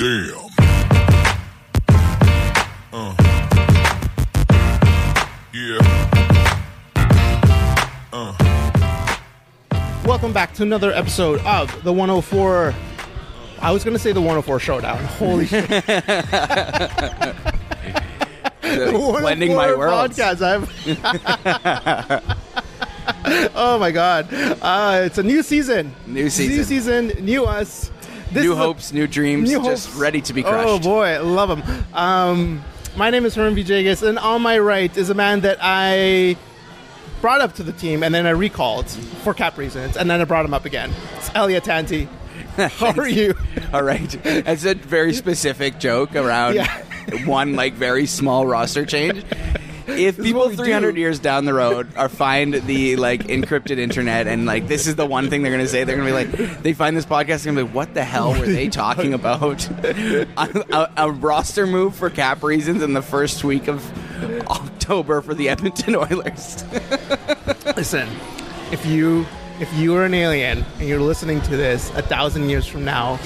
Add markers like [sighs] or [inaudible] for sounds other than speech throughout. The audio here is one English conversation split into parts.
Damn. Uh. Yeah. Uh. Welcome back to another episode of the 104. I was going to say the 104 Showdown. Holy shit. [laughs] blending my 104 worlds. Podcast. I've. [laughs] oh my god! Uh, it's a new season. New season. New season. New us. This new is a- hopes, new dreams, New just hopes. ready to be crushed. Oh boy, love them. Um, my name is Herman Vijagas, and on my right is a man that I brought up to the team, and then I recalled for cap reasons, and then I brought him up again. It's Elliott Tanti. [laughs] How are you? All right, it's a very specific joke around Yeah. one like very small roster change. If is people what we 300 do. years down the road are find the like encrypted internet and like this is the one thing they're gonna say, they're gonna be like, they find this podcast and they're gonna be like, what the hell were they talking about? [laughs] a, a, a roster move for cap reasons in the first week of October for the Edmonton Oilers. [laughs] Listen, if you if you are an alien and you're listening to this a thousand years from now,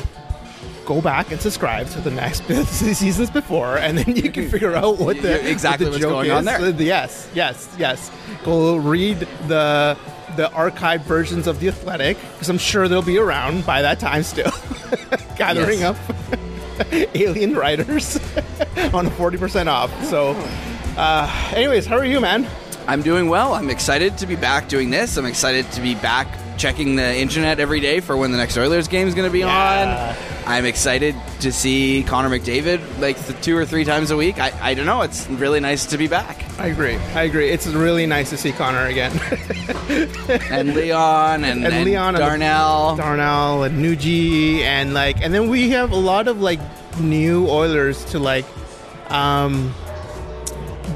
go back and subscribe to the next [laughs] seasons before, and then you can figure out what the exactly what the what's joke going on is. there. Uh, Yes, yes, yes. Go read the the archived versions of the Athletic because I'm sure they'll be around by that time still, [laughs] gathering up [laughs] alien writers on 40% off. So, uh, anyways, how are you, man? I'm doing well. I'm excited to be back doing this. I'm excited to be back checking the internet every day for when the next Oilers game is going to be Yeah. on. I'm excited to see Connor McDavid like two or three times a week. I, I don't know. It's really nice to be back. I agree. I agree. It's really nice to see Connor again. [laughs] And Leon and, And and Leon and the- Darnell. Darnell and Nuge and like and then we have a lot of like new Oilers to like um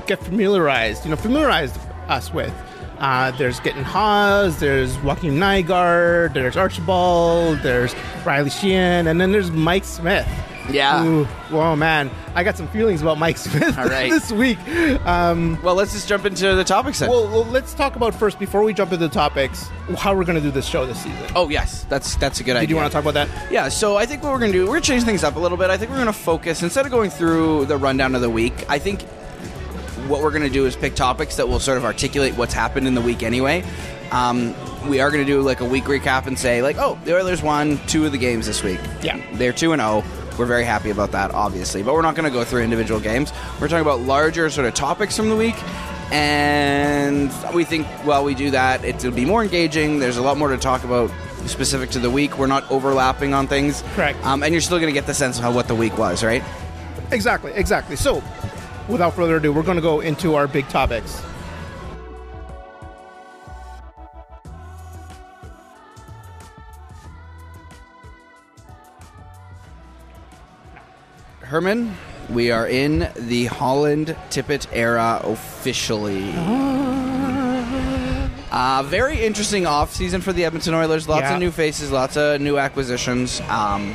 get familiarized, you know, familiarize us with. Uh, there's Gaetan Haas, there's Joakim Nygard, there's Archibald, there's Riley Sheahan, and then there's Mike Smith. Yeah. Ooh, whoa, man. I got some feelings about Mike [laughs] Smith All right. this week. Um, well, let's just jump into the topics then. well, well, let's talk about first, before we jump into the topics, how we're going to do this show this season. oh yes, that's that's a good idea. Do you want to talk about that? Yeah, so I think what we're going to do, we're going to change things up a little bit. I think we're going to focus, instead of going through the rundown of the week, I think what we're going to do is pick topics that will sort of articulate what's happened in the week anyway. Um, we are going to do like a week recap and say, like, oh, the Oilers won two of the games this week. Yeah. They're 2 and 0. We're very happy about that, obviously. But we're not going to go through individual games. We're talking about larger sort of topics from the week. And we think while we do that, it'll be more engaging. There's a lot more to talk about specific to the week. We're not overlapping on things. Correct. Um, and you're still going to get the sense of how, what the week was, right? Exactly, exactly. So, without further ado, we're going to go into our big topics. Herman, we are in the Holland Tippett era officially. Uh, very interesting off season for the Edmonton Oilers. Lots Yeah. of new faces, lots of new acquisitions. Um,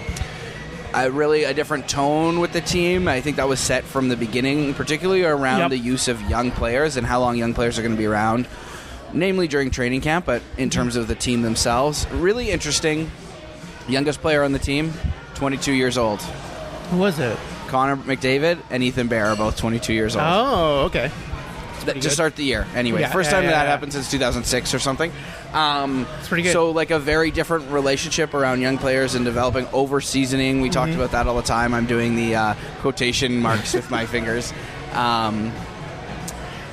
a really a different tone with the team. I think that was set from the beginning, particularly around Yep. the use of young players and how long young players are going to be around, namely during training camp, but in terms of the team themselves. Really interesting. Youngest player on the team, 22 years old. Who was it? Connor McDavid and Ethan Bear are both 22 years old. Oh, okay. Th- to start the year. Anyway, Yeah, first yeah, time yeah, that happened since 2006 or something. Um, It's pretty good. So, like a very different relationship around young players and developing over seasoning. We Mm-hmm. talked about that all the time. I'm doing the uh, quotation marks with my [laughs] fingers. Um,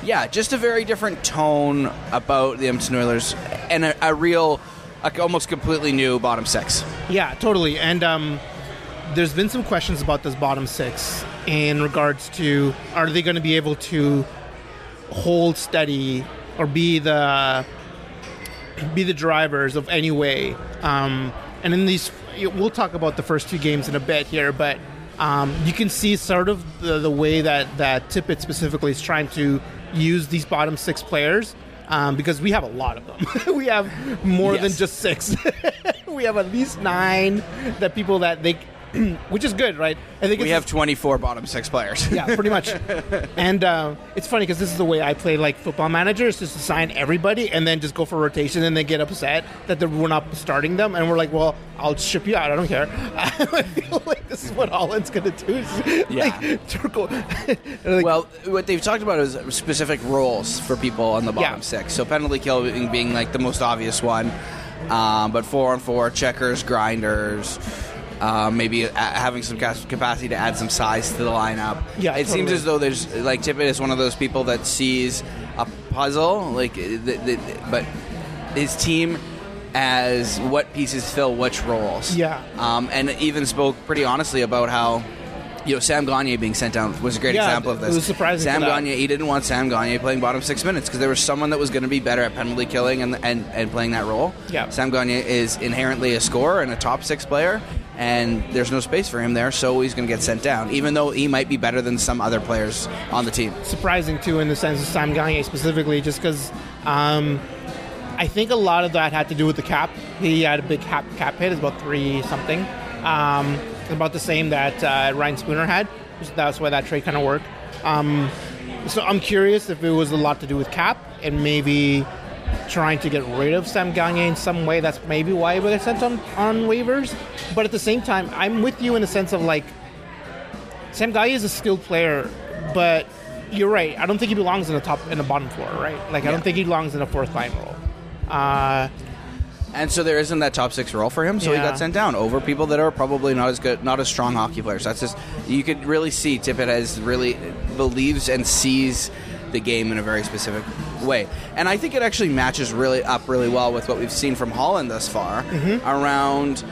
yeah, just a very different tone about the Edmonton Oilers and a, a real, like almost completely new bottom six. Yeah, totally. And um, there's been some questions about this bottom six in regards to are they going to be able to hold steady or be the be the drivers of any way. Um, and in these, we'll talk about the first two games in a bit here, but um, you can see sort of the, the way that that Tippett specifically is trying to use these bottom six players. Um, because we have a lot of them. [laughs] we have more than just six. [laughs] we have at least nine that people that they [clears throat] which is good, right? I think We have 24 bottom six players. yeah, pretty much. [laughs] and uh, it's funny because this is the way I play like football managers, just assign everybody and then just go for rotation and then get upset that we're not starting them and we're like, well, I'll ship you out. I don't care. [laughs] I feel like this is what Holland's gonna do. [laughs] Is, Yeah. Like. Like, Well, what they've talked about is specific roles for people on the bottom Yeah. six. So penalty kill being, being like the most obvious one, um, but four on four checkers, grinders. Uh, maybe a- having some capacity to add some size to the lineup. Yeah, it seems as though there's like Tippett is one of those people that sees a puzzle, like, the, the, but his team as what pieces fill which roles. Yeah. um, and even spoke pretty honestly about how. You know, Sam Gagner being sent down was a great Yeah, example of it this. was surprising Sam. Gagner, he didn't want Sam Gagner playing bottom six minutes because there was someone that was going to be better at penalty killing and, and, and playing that role. Yeah. Sam Gagner is inherently a scorer and a top six player, and there's no space for him there, so he's going to get sent down, even though he might be better than some other players on the team. surprising too in the sense of Sam Gagner specifically, just because um, I think a lot of that had to do with the cap. He had a big cap cap hit, it's about three something, um, about the same that uh, Ryan Spooner had. So that's why that trade kind of worked. Um, so I'm curious if it was a lot to do with cap and maybe trying to get rid of Sam Gagner in some way. That's maybe why he got sent on on waivers. But at the same time, I'm with you in the sense of like Sam Gagner is a skilled player, but you're right. I don't think he belongs in the top in the bottom floor, right? Like I don't think he belongs in a fourth line role. Uh, And so there isn't that top six role for him, so he got sent down over people that are probably not as good, not as strong hockey players. That's just you could really see Tippett has really believes and sees the game in a very specific way, and I think it actually matches really up really well with what we've seen from Holland thus far around.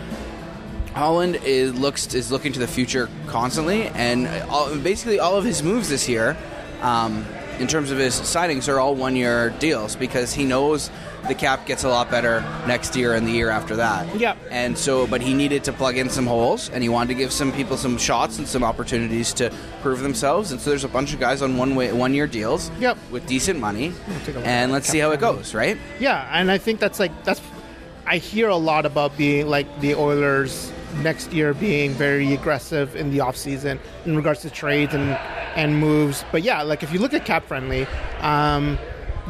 Holland is looks is looking to the future constantly, and all, basically all of his moves this year, um, in terms of his signings, are all one year deals because he knows the cap gets a lot better next year and the year after that. Yep. And so, but he needed to plug in some holes, and he wanted to give some people some shots and some opportunities to prove themselves. And so, there's a bunch of guys on one way one year deals. Yep. With decent money, and let's see how it goes. Right. yeah, and I think that's like that's. I hear a lot about being like the Oilers next year being very aggressive in the offseason in regards to trades and and moves. But yeah, like if you look at cap friendly, um,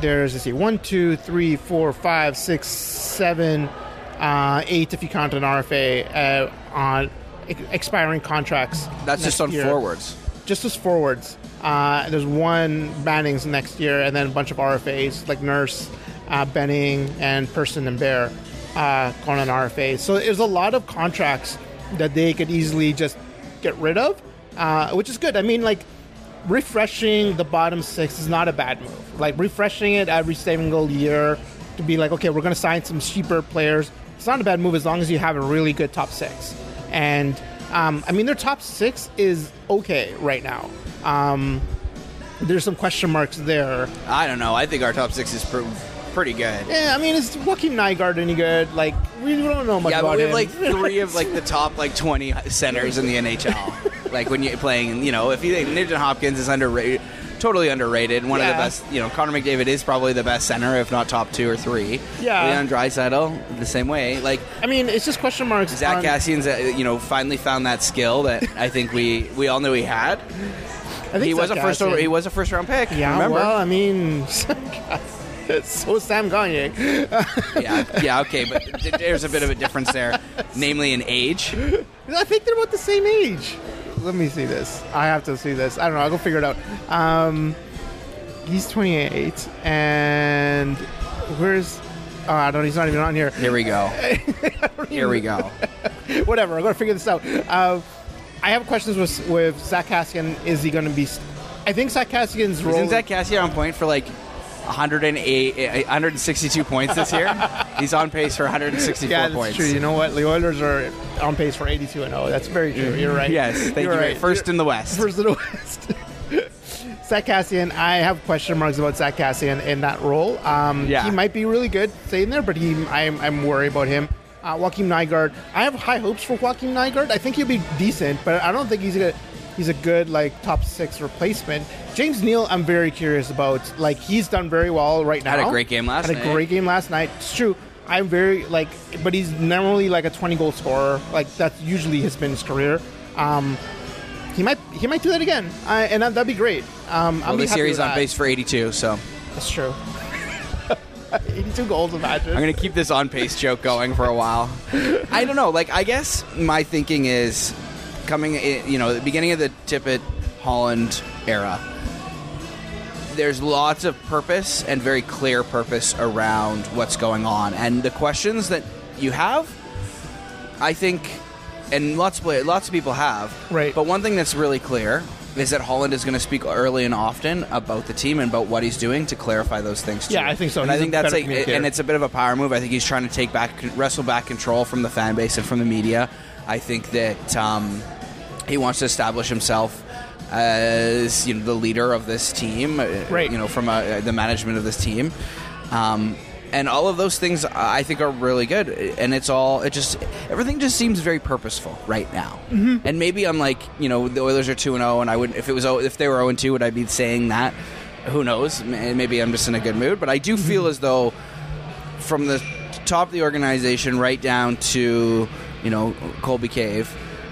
there's let's see, one, two, three, four, five, six, seven, uh, eight if you count an RFA uh, on ex- expiring contracts. That's just on year. forwards. just as forwards. Uh, there's one Bannings next year, and then a bunch of RFAs like Nurse, uh, Benning, and Persson and Bear uh, going on RFAs. So there's a lot of contracts that they could easily just get rid of, uh, which is good. I mean, like refreshing the bottom six is not a bad move. Like refreshing it every single year to be like, okay, we're going to sign some cheaper players. It's not a bad move as long as you have a really good top six. And um, I mean, their top six is okay right now. Um, there's some question marks there. I don't know. I think our top six is pr- pretty good. Yeah, I mean, is Joakim Nygard any good? Like, we don't know much Yeah, about we have him. like three of like the [laughs] top like twenty centers in the NHL. [laughs] like when you're playing, you know, if you think Nugent Hopkins is underrated, totally underrated. One of the best. You know, Connor McDavid is probably the best center, if not top two or three. Yeah. Leon Draisaitl the same way. Like I mean, it's just question marks. Zach on- Kassian's, uh, you know, finally found that skill that I think we we all knew he had. I think He was a first over, he was a first round pick. Yeah, remember? well, I mean, [laughs] so Sam Gagner. [laughs] yeah, yeah, okay, but there's a bit of a difference there, namely in age. [laughs] I think they're about the same age. Let me see this. I have to see this. I don't know. I'll go figure it out. Um, he's 28, and where's? Oh, I don't. He's not even on here. Here we go. [laughs] Here we go. [laughs] Whatever. I'm gonna figure this out. Uh, I have questions with with Zack Kassian. Is he gonna be? I think Zack Kassian's role. Isn't Zack Kassian on point for like 108, eh, 162 points this year? [laughs] He's on pace for 164 yeah, that's points. true. You know what? The Oilers are on pace for 82 and 0. That's very true. You're right. Yes, thank You're you. right. First in the West. First in the [laughs] West. Zack Kassian, I have question marks about Zack Kassian in that role. Um, Yeah. He might be really good staying there, but he, I'm, I'm worried about him. Uh, Joakim Nygard, I have high hopes for Joakim Nygard. I think he'll be decent, but I don't think he's a he's a good like top six replacement. James Neal, I'm very curious about. Like he's done very well right now. Had a great game last Had a night. great game last night. It's true. I'm very like, but he's normally like a 20 goal scorer. Like that's usually has been his career. Um, he might he might do that again, I, and that, that'd be great. Um, Well, I'm this year he's on pace for 82, so That's true. [laughs] 82 goals, imagine. I'm gonna keep this on pace joke going for a while. [laughs] I don't know. Like, I guess my thinking is coming, i- you know, the beginning of the Tippett Holland era. There's lots of purpose and very clear purpose around what's going on, and the questions that you have, I think, and lots of lots of people have. Right. But one thing that's really clear is that Holland is going to speak early and often about the team and about what he's doing to clarify those things. Too. Yeah, I think so. And I He's a think that's like, and it's a bit of a power move. I think he's trying to take back, wrestle back control from the fan base and from the media. I think that um, he wants to establish himself as you know the leader of this team, uh, Right. You know, from uh, the management of this team. Um, and all of those things I think are really good, and it's all it just everything just seems very purposeful right now. Mm-hmm. And maybe I'm like you know the Oilers are two and zero, and I would if it was if they were zero and two, would I be saying that? Who knows? Maybe I'm just in a good mood, but I do feel as though from the top of the organization right down to you know Colby Cave,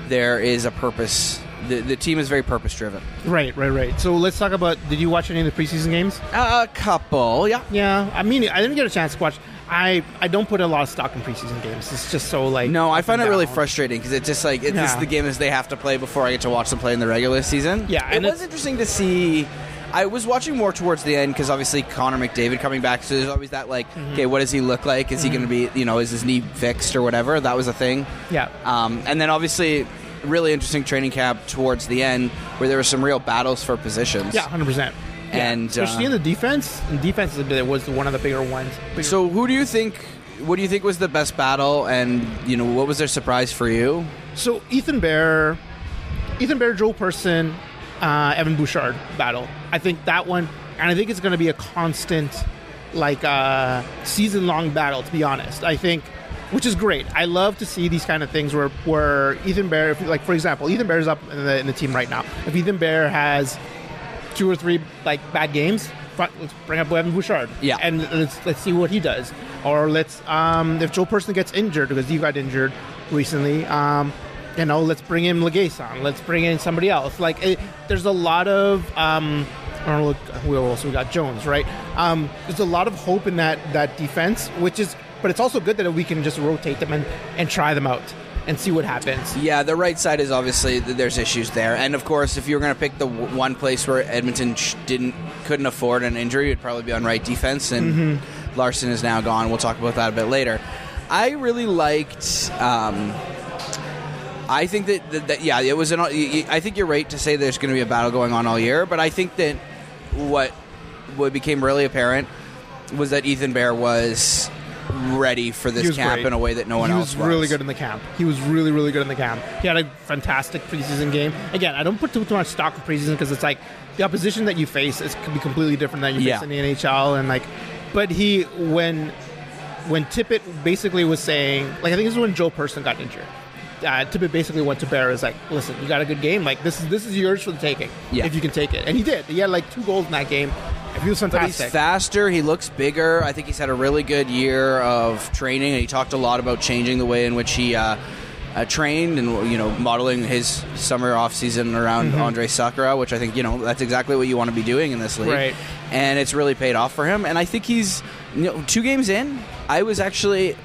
there is a purpose. The, the team is very purpose driven. right, right, right. So let's talk about. Did you watch any of the preseason games? A couple, yeah. Yeah, I mean, I didn't get a chance to watch. I I don't put a lot of stock in preseason games. It's just so like. No, I find it really frustrating because it's just like it's this is the game that they have to play before I get to watch them play in the regular season. Yeah, it and was it's- interesting to see. I was watching more towards the end because obviously Connor McDavid coming back, so there's always that like, Mm-hmm. okay, what does he look like? Is he going to be, you know, is his knee fixed or whatever? That was a thing. Yeah. Um, and then obviously, really interesting training camp towards the end where there were some real battles for positions. Yeah, hundred percent. And, especially uh, in the defense, and defense is a bit- was one of the bigger ones. Bigger- So who do you think? What do you think was the best battle? And you know, what was their surprise for you? So Ethan Bear, Ethan Bear, Joel Persson, uh, Evan Bouchard battle. I think that one, and I think it's going to be a constant, like uh, season long battle. To be honest, I think, which is great. I love to see these kind of things where where Ethan Bear, if, like for example, Ethan Bear is up in the, in the team right now. If Ethan Bear has two or three like bad games, let's bring up Evan Bouchard. Yeah. and let's let's see what he does. Or let's um, if Joe Persson gets injured because he got injured recently, um, you know, let's bring in Lagesson. Let's bring in somebody else. Like it, there's a lot of um, I don't know. Look, who else we got? Jones, right? Um, there's a lot of hope in that that defense, which is, but it's also good that we can just rotate them and and try them out and see what happens. Yeah, the right side is obviously there's issues there, and of course, if you were going to pick the w- one place where Edmonton sh- didn't couldn't afford an injury, it'd probably be on right defense. And Mm-hmm. Larsson is now gone. We'll talk about that a bit later. I really liked. Um, I think that, that, that yeah, it was an. I think you're right to say there's going to be a battle going on all year, but I think that what what became really apparent was that Ethan Bear was ready for this camp great. in a way that no one else was. he was really good in the camp. He was really, really good in the camp. He had a fantastic preseason game. Again, I don't put too, too much stock in preseason because it's like the opposition that you face is could be completely different than you Yeah. face in the NHL, and like, but he when when Tippett basically was saying, like, I think this is when Joe Persson got injured. Uh, Tippett basically went to Bear is like, listen, you got a good game. Like this is this is yours for the taking. Yeah. if you can take it, and he did. He had like two goals in that game. He was But he's fantastic. faster. He looks bigger. I think he's had a really good year of training. And he talked a lot about changing the way in which he uh, uh, trained and you know modeling his summer off season around Mm-hmm. Andrej Sekera, which I think you know that's exactly what you want to be doing in this league. Right. And it's really paid off for him. And I think he's you know two games in. I was actually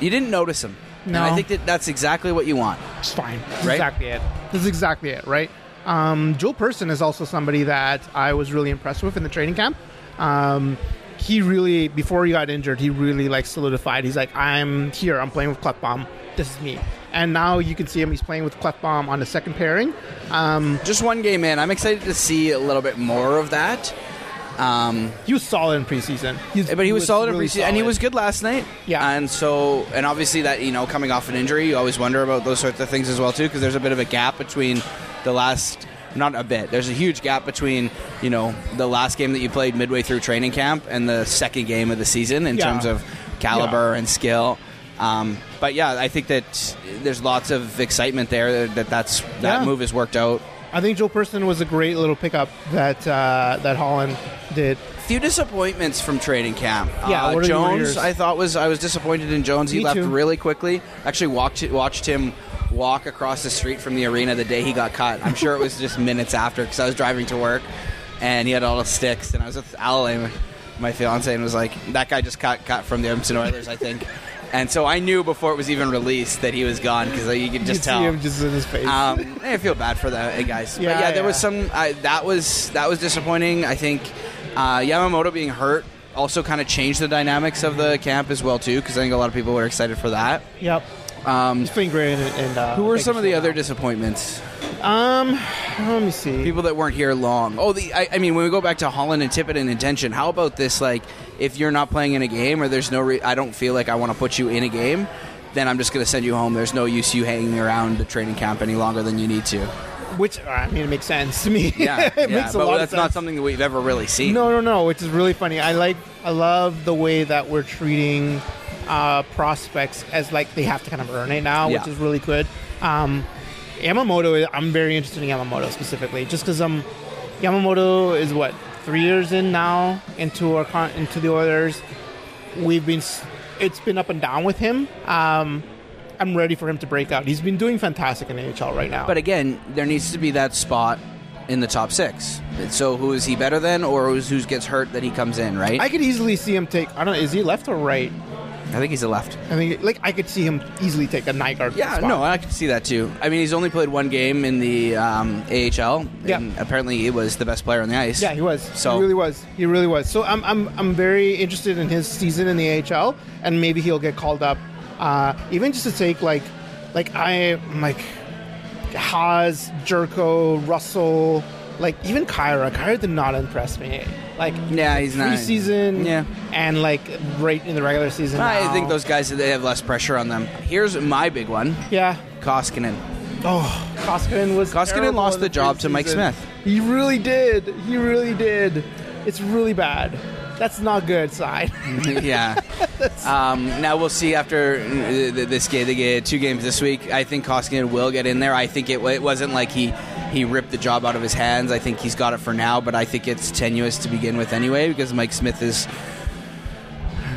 you didn't notice him. And No. I think that that's exactly what you want. It's fine. That's Right? exactly it. That's exactly it, right? Um, Joel Persson is also somebody that I was really impressed with in the training camp. Um, he really, before he got injured, he really like solidified. He's like, I'm here. I'm playing with Klefbom. This is me. And now you can see him. He's playing with Klefbom on the second pairing. Um, Just one game in. I'm excited to see a little bit more of that. Um, he was solid in preseason. He's- but he was, solid really in preseason, and he was good last night. Yeah. and so and obviously that you know coming off an injury, you always wonder about those sorts of things as well too, because there's a bit of a gap between the last. Not a bit. There's a huge gap between you know the last game that you played midway through training camp and the second game of the season in Yeah. terms of caliber Yeah. and skill. Um, but yeah, I think that there's lots of excitement there that that's that Yeah. move has worked out. I think Joe Persson was a great little pickup that uh, that Holland did few disappointments from training camp. Yeah, Uh, what are your- Jones. I thought was I was disappointed in Jones. He left too. really quickly. Actually, walked watched him walk across the street from the arena the day he got cut. I'm sure it was just minutes after because I was driving to work, and he had all the sticks, and I was with Allie, my fiance, and was like, "That guy just got cut from the Edmonton Oilers, I think." And so I knew before it was even released that he was gone because you could [laughs] You just see tell. him just in his face. Um, [laughs] I feel bad for the guys. Yeah, but yeah, there was some. I, that was that was disappointing. I think uh, Yamamoto being hurt also kind of changed the dynamics of the camp as well too, because I think a lot of people were excited for that. yep. Um, He's playing great. And, and, uh, who were some of the other Bakersfield disappointments? Um, let me see. People that weren't here long. Oh, the I, I mean, when we go back to Holland and Tippett and intention, how about this? Like, if you're not playing in a game or there's no, re- I don't feel like I want to put you in a game. Then I'm just going to send you home. There's no use you hanging around the training camp any longer than you need to. Which I mean, it makes sense to me. Yeah, [laughs] it yeah, makes a but lot that's of not something that we've ever really seen. No, no, no. Which is really funny. I like. I love the way that we're treating uh, prospects as like they have to kind of earn it now, Yeah. which is really good. Um, Yamamoto. I'm very interested in Yamamoto specifically, just because um, Yamamoto is what three years in now into our con- into the Oilers. We've been. It's been up and down with him. Um, I'm ready for him to break out. He's been doing fantastic in the AHL right now. But again, there needs to be that spot in the top six. So who is he better than, or who's, who gets hurt that he comes in, right? I could easily see him take. I don't know. Is he left or right? I think he's a left. I think like I could see him easily take a Nygard. Yeah, spot. no, I can see that too. I mean, he's only played one game in the um, AHL. Yeah. and apparently he was the best player on the ice. Yeah, he was. So- he really was. He really was. So I'm I'm I'm very interested in his season in the AHL, and maybe he'll get called up, uh, even just to take like, like I like, Haas, Jurco, Russell, like even Khaira. Khaira did not impress me. Like Yeah, he's not- preseason. Yeah. and like right in the regular season. I now. think those guys they have less pressure on them. Here's my big one: Yeah. Koskinen. Oh, Koskinen was. Koskinen lost in the job to Mike. Smith. He really did. He really did. It's really bad. That's not good side. [laughs] yeah. [laughs] Um, now we'll see after uh, this game. They get two games this week. I think Koskinen will get in there. I think it, it wasn't like he he ripped the job out of his hands. I think he's got it for now, but I think it's tenuous to begin with anyway because Mike Smith is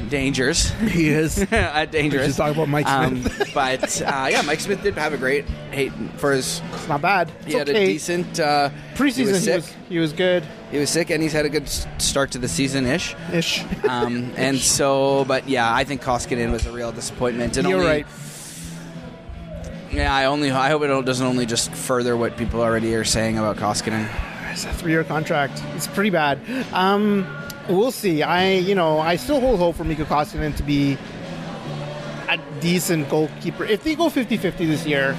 dangerous. he is. [laughs] uh, dangerous. We should talk about Mike Um, Smith. [laughs] but uh, yeah, Mike Smith did have a great hate for his. It's not bad. It's He had okay. a decent uh, preseason. He was He was, he was good He was sick, and he's had a good start to the season ish. ish. [laughs] Um, and so, but yeah, I think Koskinen was a real disappointment. And You're only, right. Yeah, I only I hope it doesn't only just further what people already are saying about Koskinen. It's a three-year contract. It's pretty bad. Um, we'll see. I, you know, I still hold hope for Mikko Koskinen to be a decent goalkeeper. If they go 50-50 this year,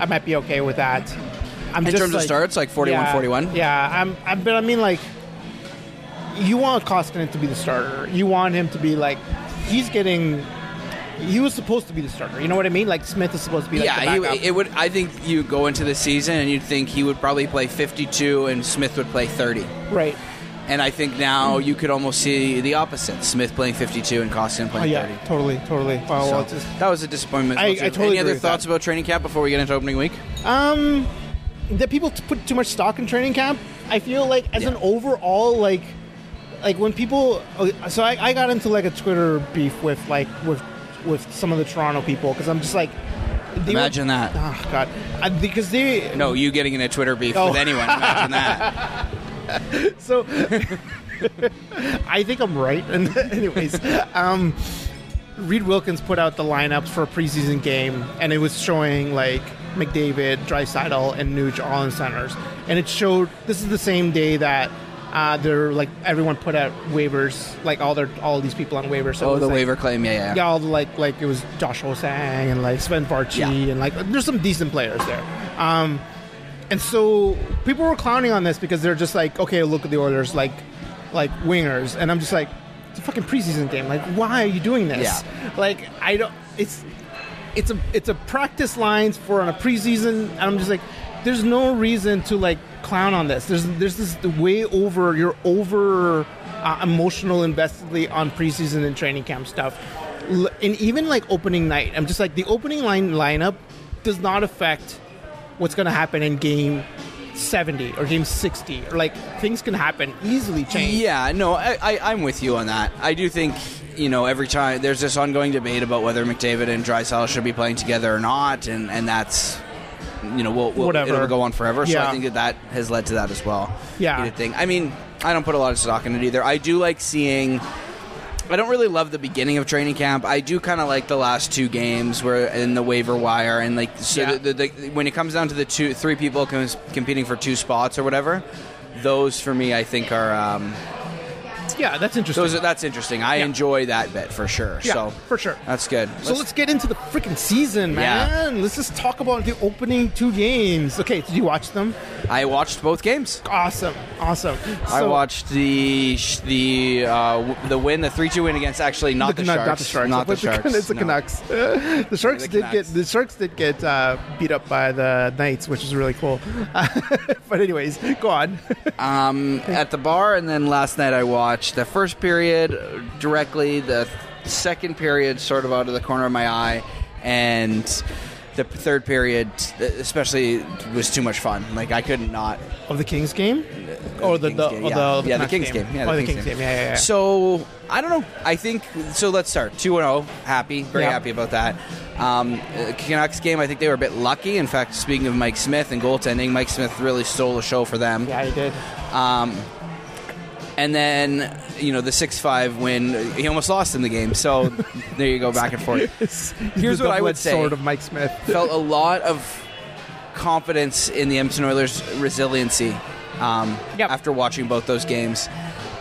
I might be okay with that. I'm In terms of like- starts, like 41 yeah, 41? Yeah, I'm, I'm, but I mean, like, you want Koskinen to be the starter. You want him to be like, he's getting. He was supposed to be the starter. You know what I mean? Like Smith is supposed to be like the yeah, he, it would. I think you go into the season and you'd think he would probably play 52 and Smith would play 30. right. And I think now you could almost see the opposite: Smith playing 52 and Oh playing yeah, 30. totally, totally. So, well, just, that was a disappointment. I- I Any totally agree other thoughts that. about training camp before we get into opening week? Um, that people t- put too much stock in training camp. I feel like as an overall, like, like when people. uh, So I, I got into like a Twitter beef with like with with some of the Toronto people because I'm just like. They Imagine were, that. Oh God, I, because they. No, you getting in a Twitter beef Oh. with anyone. Imagine that. [laughs] [laughs] So [laughs] I think I'm right. And [laughs] anyways, um, Reid Wilkins put out the lineups for a preseason game, and it was showing like McDavid, Draisaitl, and Nuge all in centers. And it showed this is the same day that uh, they're like everyone put out waivers, like all their all these people on waivers. So Oh, the like, waiver claim. Yeah, yeah. yeah, all the, like like it was Josh Osang and like Sven Baertschi Yeah. and like there's some decent players there. Um, and so people were clowning on this because they're just like, okay, look at the Oilers like like wingers, and I'm just like, it's a fucking preseason game. Like, why are you doing this? Yeah. Like, I don't. It's it's a it's a practice lines for on a preseason, and I'm just like, there's no reason to like clown on this. There's there's this way over. You're over uh, emotional investedly on preseason and training camp stuff, L- and even like opening night. I'm just like the opening line lineup does not affect what's going to happen in game 70 or game 60 or like things can happen easily change. Yeah, no, I, I, I'm with you on that. I do think, you know, every time there's this ongoing debate about whether McDavid and Draisaitl should be playing together or not, and, and that's, you know, we'll, we'll, Whatever. it'll go on forever. So I think that that has led to that as well. Yeah. Thing. I mean, I don't put a lot of stock in it either. I do like seeing. I don't really love the beginning of training camp. I do kind of like the last two games where in the waiver wire and like so Yeah. the, the, the, when it comes down to the two three people com- competing for two spots or whatever, those for me I think are um, Yeah, that's interesting. those are, that's interesting. I Yeah. enjoy that bit for sure. yeah, so for sure. that's good. So let's get into the freaking season, Yeah. man. Let's just talk about the opening two games. Okay, did you watch them? I watched both games. Awesome, awesome. I So- watched the sh- the uh, w- the win, the three two win against actually not the, Canuck- Sharks, not the Sharks, not the But Sharks. It's the no. Canucks. [laughs] the Sharks the did Canucks. get the Sharks did get uh, beat up by the Knights, which is really cool. [laughs] but anyways, go on. um, [laughs] at the bar, and then last night I watched the first period uh, directly, the second period sort of out of the corner of my eye, and the third period, uh, especially, was too much fun. Like I could not. of the Kings game, or the the, game, yeah. the, the Yeah, the Kings game. Yeah, oh, the the Kings Kings game. game. Yeah, yeah, yeah. So I don't know. I think so. Let's start two and zero. Happy, very happy about that. Um, uh, Canucks game. I think they were a bit lucky. In fact, speaking of Mike Smith and goaltending, Mike Smith really stole the show for them. yeah, he did. Um, and then you know the six five win. He almost lost in the game. So there you go, back and forth. [laughs] Here's what I would double-edged say. Sword of Mike Smith. [laughs] Felt a lot of confidence in the Edmonton Oilers' resiliency um, Yep. after watching both those games.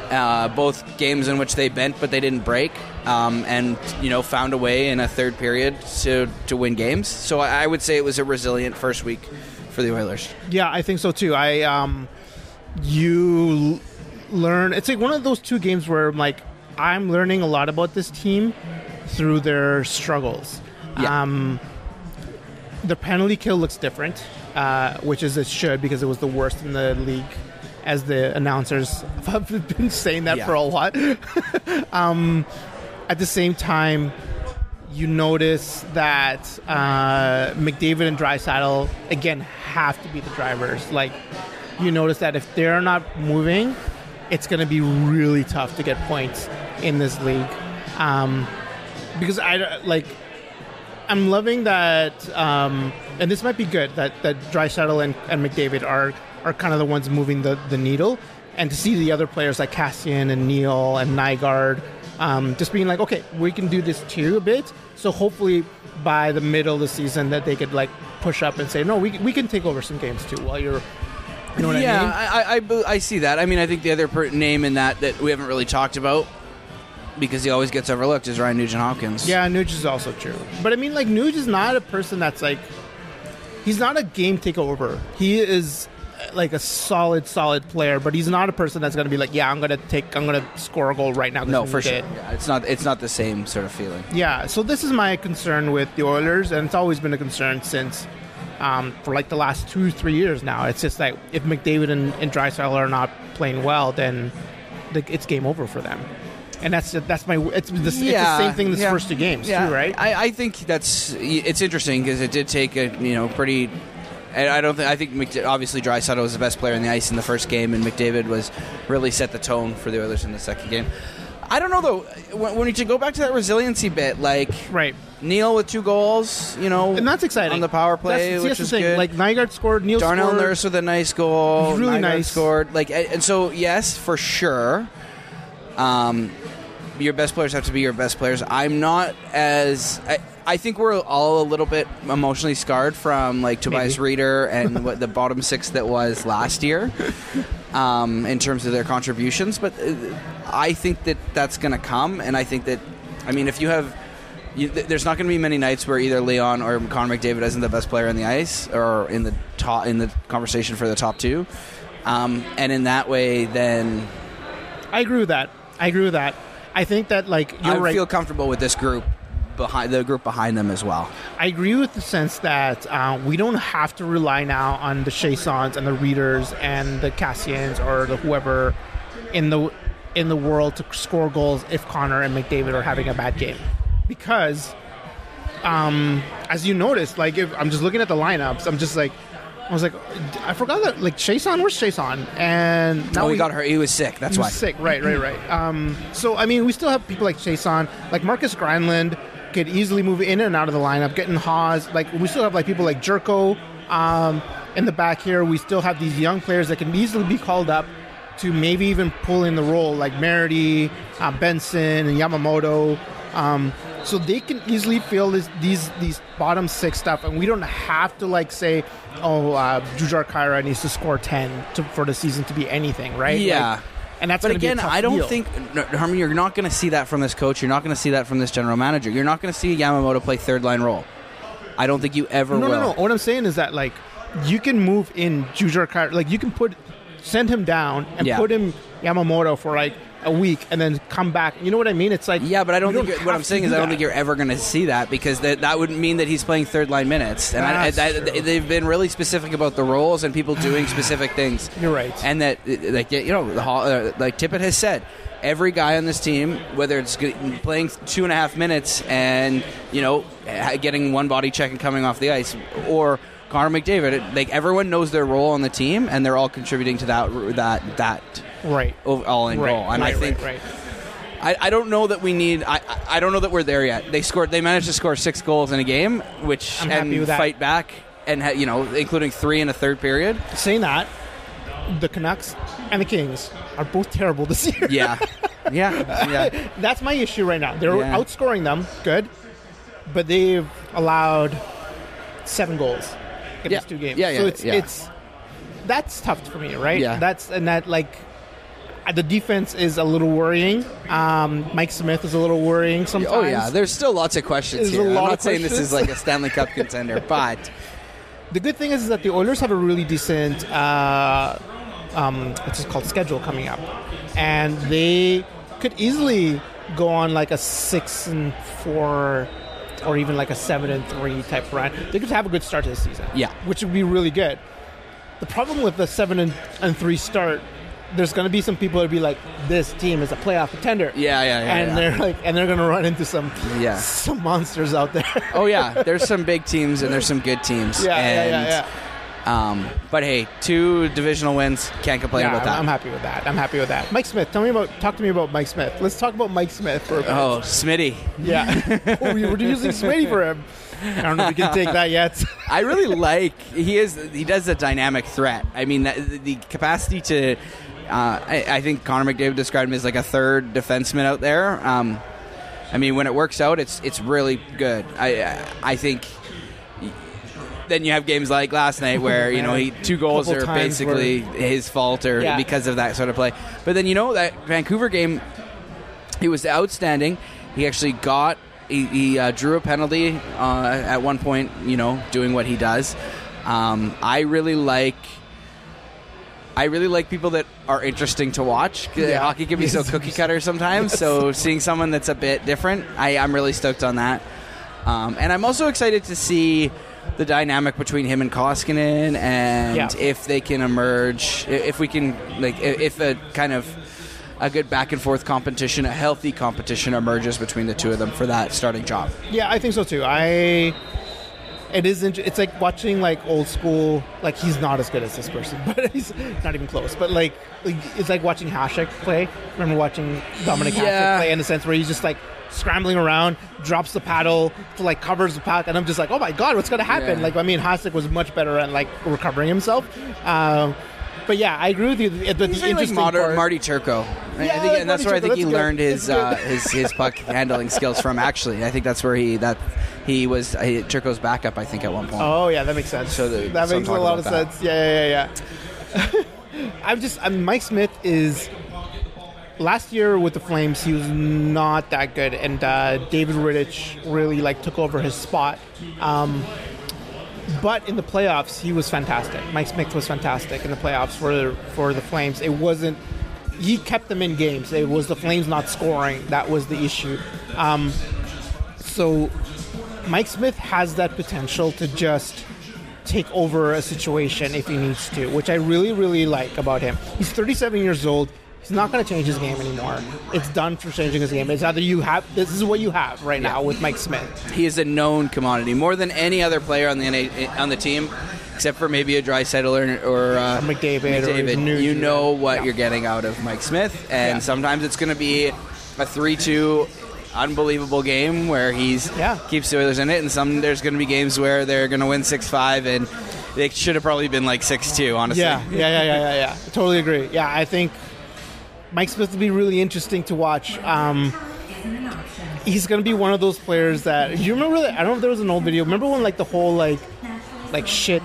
Uh, both games in which they bent but they didn't break, um, and you know found a way in a third period to to win games. So I, I would say it was a resilient first week for the Oilers. Yeah, I think so too. I um, you l- learn. It's like one of those two games where I'm like I'm learning a lot about this team through their struggles. Yeah. Um, the penalty kill looks different, uh, which is it should because it was the worst in the league, as the announcers [laughs] have been saying that Yeah. for a lot. [laughs] um, at the same time, you notice that uh, McDavid and Draisaitl again have to be the drivers. Like you notice that if they're not moving, it's going to be really tough to get points in this league. Um, because I like I'm loving that, um, and this might be good that that Draisaitl and, and McDavid are are kind of the ones moving the, the needle, and to see the other players like Kassian and Neal and Nygard, um, just being like, okay, we can do this too a bit. So hopefully by the middle of the season that they could like push up and say, no, we we can take over some games too while you're, you know what yeah, I mean? I, I, I, I see that. I mean, I think the other per- name in that that we haven't really talked about because he always gets overlooked is Ryan Nugent Hopkins. Yeah, Nuge is also true. But I mean, like, Nuge is not a person that's like, he's not a game takeover. He is uh, like a solid, solid player, but he's not a person that's going to be like, yeah, I'm going to take, I'm going to score a goal right now. no, for sure. it." Yeah, it's not. It's not the same sort of feeling. Yeah, so this is my concern with the Oilers, and it's always been a concern since um, for like the last two, three years now. It's just like if McDavid and, and Draisaitl are not playing well, then the, it's game over for them. And that's that's my it's the, it's the same thing this yeah. first two games Yeah, too, right? I, I think that's it's interesting because it did take a you know pretty. And I don't think I think McD- obviously Draisaitl was the best player in the ice in the first game, and McDavid was really set the tone for the Oilers in the second game. I don't know though. When, when you go back to that resiliency bit, like right. Neal with two goals, you know, And that's exciting. on the power play, That's, which that's is thing. good. Like Nygard scored, Neal Darnell scored. Nurse with a nice goal. Really Nygard nice. Scored like, and and so yes, for sure. Um, your best players have to be your best players. I'm not as. I, I think we're all a little bit emotionally scarred from like Tobias Maybe. Rieder and what the bottom six that was last year, um, in terms of their contributions. But uh, I think that that's going to come, and I think that, I mean, if you have. You, th- there's not going to be many nights where either Leon or Connor McDavid isn't the best player on the ice or in the top in the conversation for the top two, um, and in that way, then I agree with that. I agree with that. I think that like you're I right. feel comfortable with this group behind the group behind them as well. I agree with the sense that uh, we don't have to rely now on the Chiassons and the Rieders and the Kassians or the whoever in the in the world to score goals if Connor and McDavid are having a bad game, because um, as you notice, like if I'm just looking at the lineups, I'm just like I was like, I forgot that like Chiasson, where's Chiasson? And now Oh, he we got her. He was sick. That's he why. was sick. Right, right, right. Um, so I mean, we still have people like Chiasson, like Markus Granlund could easily move in and out of the lineup. Gaetan Haas, like we still have like people like Jurco um, in the back here. We still have these young players that can easily be called up to maybe even pull in the role, like Marody, uh, Benson, and Yamamoto. Um, so they can easily fill this, these these bottom six stuff, and we don't have to like say, "Oh, uh, Jujhar Khaira needs to score ten to, for the season to be anything," right? Yeah. Like, and that's But gonna be a again, I don't deal. think no, Herman. You're not going to see that from this coach. You're not going to see that from this general manager. You're not going to see Yamamoto play third line role. I don't think you ever No, will. no, no. What I'm saying is that like you can move in Jujhar Khaira, like you can put send him down and Yeah. put him Yamamoto for like a week and then come back. You know what I mean? It's like Yeah, but I don't think you're- what I'm saying is do I don't think you're ever going to see that because that that would mean that he's playing third line minutes, and I, I, they've been really specific about the roles and people doing specific things. [sighs] You're right. and that like you know the Hall- uh, like Tippett has said. Every guy on this team, whether it's playing two and a half minutes and you know getting one body check and coming off the ice, or Connor McDavid, like everyone knows their role on the team and they're all contributing to that that that right. all in Right, goal. And right, I think right, right. I, I don't know that we need. I, I- don't know that we're there yet. They scored. They managed to score six goals in a game, which I'm and happy with that. fight back, and ha- you know, including three in a third period. Saying that, the Canucks and the Kings are both terrible this year. Yeah, [laughs] yeah, yeah. That's my issue right now. They're Yeah. outscoring them, good, but they've allowed seven goals in Yeah. these two games. Yeah, so yeah, it's yeah. it's that's tough for me, right? Yeah. That's and that like the defense is a little worrying. Um, Mike Smith is a little worrying sometimes. Oh yeah, there's still lots of questions There's here. I'm not saying this is like a Stanley Cup contender, [laughs] but The good thing is, that the Oilers have a really decent uh, um, what's it called schedule coming up, and they could easily go on like a six and four, or even like a seven and three type run. They could have a good start to the season. Yeah. which would be really good. The problem with the seven and, and three start, there's going to be some people that be like, "This team is a playoff contender." yeah, yeah, yeah. and yeah. they're like, and they're going to run into some Yeah. some monsters out there. [laughs] oh yeah, there's some big teams and there's some good teams. yeah, and, yeah, yeah, yeah. Um, but hey, two divisional wins, can't complain Yeah, about that. I'm, happy with that. I'm happy with that. Mike Smith, tell me about. Talk to me about Mike Smith. Let's talk about Mike Smith for a minute. oh, Smitty. yeah. oh, we were using Smitty for him. I don't know if we can take that yet. [laughs] I really like he is he does a dynamic threat. I mean that, the capacity to. Uh, I, I think Connor McDavid described him as like a third defenseman out there. Um, I mean, when it works out, it's it's really good. I I think. Then you have games like last night where you know he [laughs] two goals are basically his fault or Yeah. because of that sort of play. But then you know that Vancouver game, he was outstanding. He actually got he, he uh, drew a penalty uh, at one point. You know, doing what he does. Um, I really like. I really like people that are interesting to watch. Yeah. Hockey can be so [laughs] cookie cutter sometimes. So seeing someone that's a bit different, I, I'm really stoked on that. Um, and I'm also excited to see the dynamic between him and Koskinen, and Yeah. if they can emerge, if we can, like, if a kind of a good back and forth competition, a healthy competition emerges between the two of them for that starting job. Yeah, I think so too. I. It is. It's like watching like old school. Like he's not as good as this person, [laughs] but he's not even close. But like, like it's like watching Hasek play. Remember watching Dominik Yeah. Hasek play in the sense where he's just like scrambling around, drops the paddle to like covers the puck, and I'm just like, oh my god, what's gonna happen? Yeah. Like, I mean, Hasek was much better at like recovering himself. Um, but yeah, I agree with you. The, the He's like modern part, Marty Turco. I Yeah, think, like and that's Marty where I think he good. learned his uh, his his puck [laughs] handling skills from. Actually, I think that's where he that he was uh, Turco's backup. I think at one point. Oh yeah, that makes sense. So the- that so makes a lot of that. sense. Yeah, yeah, yeah, yeah. [laughs] I'm just I'm, Mike Smith is last year with the Flames. He was not that good, and uh, David Rittich really like took over his spot. Um, but in the playoffs, he was fantastic. Mike Smith was fantastic in the playoffs for for the Flames. It wasn't. He kept them in games. It was the Flames not scoring that was the issue. Um, so Mike Smith has that potential to just take over a situation if he needs to, which I really, really like about him. He's 37 years old. He's not going to change his game anymore. It's done for changing his game. It's either you have this is what you have right now with Mike Smith. He is a known commodity more than any other player on the NA, on the team. except for maybe a dry or, or uh, McDavid or you know what yeah. you're getting out of Mike Smith, and Yeah. sometimes it's going to be a three-two. Unbelievable game where he's Yeah. keeps the Oilers in it, and some there's going to be games where they're going to win six five, and they should have probably been like six two. Honestly, Yeah, yeah, yeah, yeah, yeah, yeah. Totally agree. Yeah, I think Mike Smith will be really interesting to watch. Um, he's going to be one of those players that you remember. That, I don't know if there was an old video. Remember when like the whole like like shit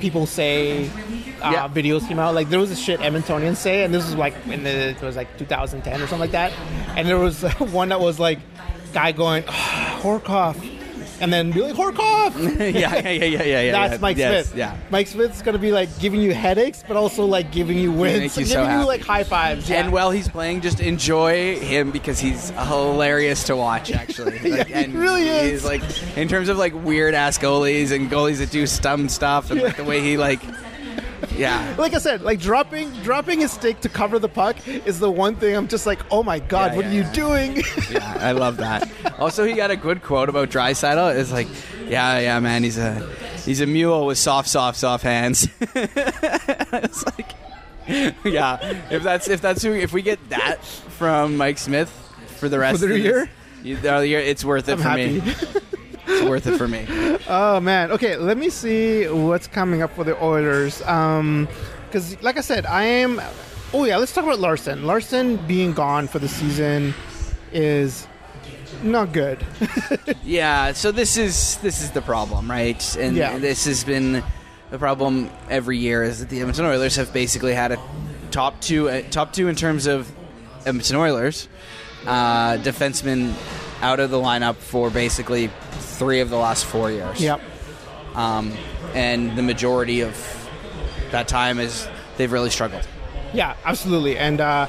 people say. Uh, Yeah. Videos came out like there was a shit Edmontonians say, and this was like in the it was like 2010 or something like that, and there was [laughs] one that was like guy going "Ah, Horcoff, and then be like Horcoff, [laughs] yeah, yeah, yeah, yeah, yeah. that's yeah. Mike Yes, Smith. Yeah. Mike Smith's gonna be like giving you headaches, but also like giving you wins, you so giving happy. you like high fives. Yeah. And while he's playing, just enjoy him because he's hilarious to watch. Actually, [laughs] Yeah, he and really is. He's like, in terms of like weird ass goalies and goalies that do dumb stuff, and like the way he like, [laughs] yeah, like I said, like dropping dropping his stick to cover the puck is the one thing I'm just like, oh my god, Yeah, what yeah, are you yeah. doing? [laughs] yeah, I love that. Also, he got a good quote about Draisaitl. It's like, yeah, yeah, man, he's a he's a mule with soft, soft, soft hands. [laughs] it's like, yeah, if that's if that's who if we get that from Mike Smith for the rest For the of this- year? you- the year, it's worth it I'm for happy. me. It's worth it for me. [laughs] oh man. Okay, let me see what's coming up for the Oilers. Um, because like I said, I am. Oh yeah, let's talk about Larsson. Larsson being gone for the season is not good. [laughs] Yeah, so this is this is the problem, right? And Yeah. this has been the problem every year is that the Edmonton Oilers have basically had a top two, uh, top two in terms of Edmonton Oilers uh, defensemen out of the lineup for basically three of the last four years. yep. Um, and the majority of that time is they've really struggled. Yeah, absolutely. And uh,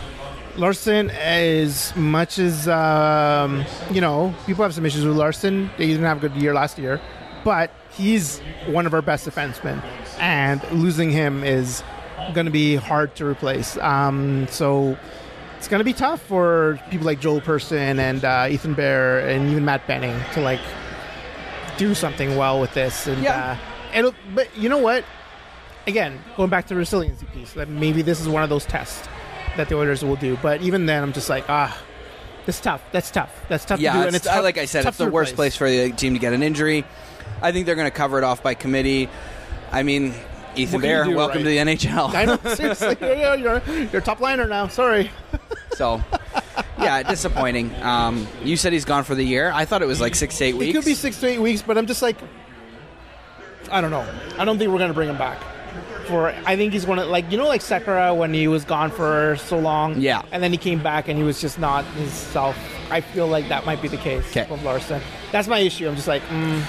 Larsson, as much as um, you know, people have some issues with Larsson. He didn't have a good year last year, but he's one of our best defensemen, and losing him is going to be hard to replace. Um, so it's going to be tough for people like Joel Persson and uh, Ethan Bear and even Matt Benning to like do something well with this. And Yeah. uh, and but you know what? Again, going back to the resiliency piece, that maybe this is one of those tests that the Oilers will do. But even then, I'm just like, ah, that's tough. That's tough. That's tough to do. Yeah, And it's, tough, like I said, it's the worst replace. place for the team to get an injury. I think they're going to cover it off by committee. I mean, Ethan What can you Bear, do, welcome right? to the NHL. I know, [laughs] seriously. You're, you're, you're a top liner now. Sorry. So, [laughs] [laughs] yeah, disappointing. Um, you said he's gone for the year. I thought it was like six to eight weeks. It could be six to eight weeks, but I'm just like, I don't know. I don't think we're going to bring him back. For I think he's of like you know like Sekera when he was gone for so long. Yeah. And then he came back and he was just not himself. I feel like that might be the case with Larsson. That's my issue. I'm just like, mm,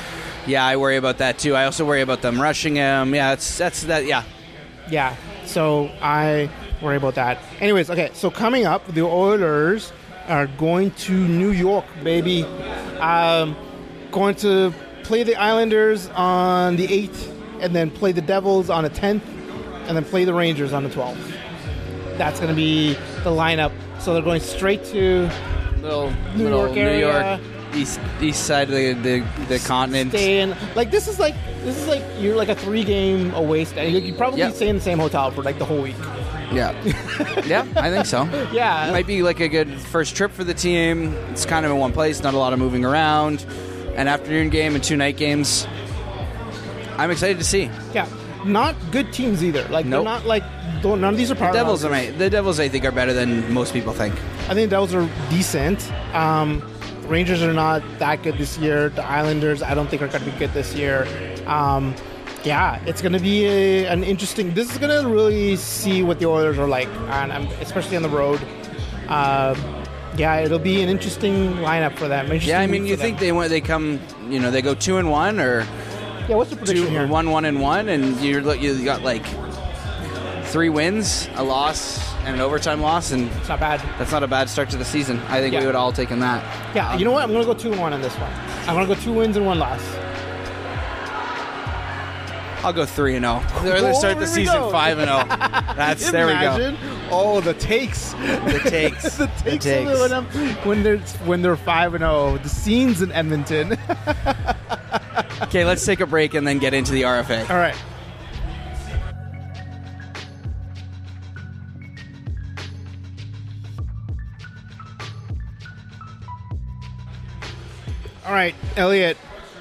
Yeah, I worry about that too. I also worry about them rushing him. Yeah, that's that's that. Yeah, yeah. So I worry about that. Anyways, okay. So coming up, the Oilers are going to New York, baby. Um, going to play the Islanders on the eighth, and then play the Devils on the tenth, and then play the Rangers on the twelfth. That's going to be the lineup. So they're going straight to little New little York New area. York east east side of the the, the continent. stay in. Like this is like this is like you're like a three game away stay. You you probably Yep. stay in the same hotel for like the whole week. Yeah, [laughs] yeah, I think so. Yeah. It might be like a good first trip for the team. It's kind of in one place, not a lot of moving around. An afternoon game and two night games. I'm excited to see. Yeah, not good teams either. Like Nope. they're not like don't, none of these are power. Devils, are my, the Devils, I think, are better than most people think. I think the Devils are decent. Um, Rangers are not that good this year. The Islanders, I don't think are going to be good this year. Um, yeah, it's going to be a, an interesting. This is going to really see what the Oilers are like, and um, especially on the road. Um yeah, it'll be an interesting lineup for them. Interesting Yeah, I mean, you think them. they want they come, you know, they go two and one or Yeah, what's the prediction two here? one one and one, and you're you got like three wins, a loss, and an overtime loss, and It's not bad. that's not a bad start to the season. I think Yeah. we would all taken that. Yeah, you know what? I'm going to go two and one on this one. I'm to go two wins and one loss. I'll go three and oh. zero. Let's start the oh. season five and zero. Oh. [laughs] That's there we go. Oh, the takes, the takes, [laughs] the takes. The takes. When, when they're when they're five and zero, the scenes in Edmonton. [laughs] okay, let's take a break and then get into the RFA. All right. All right, Elliott,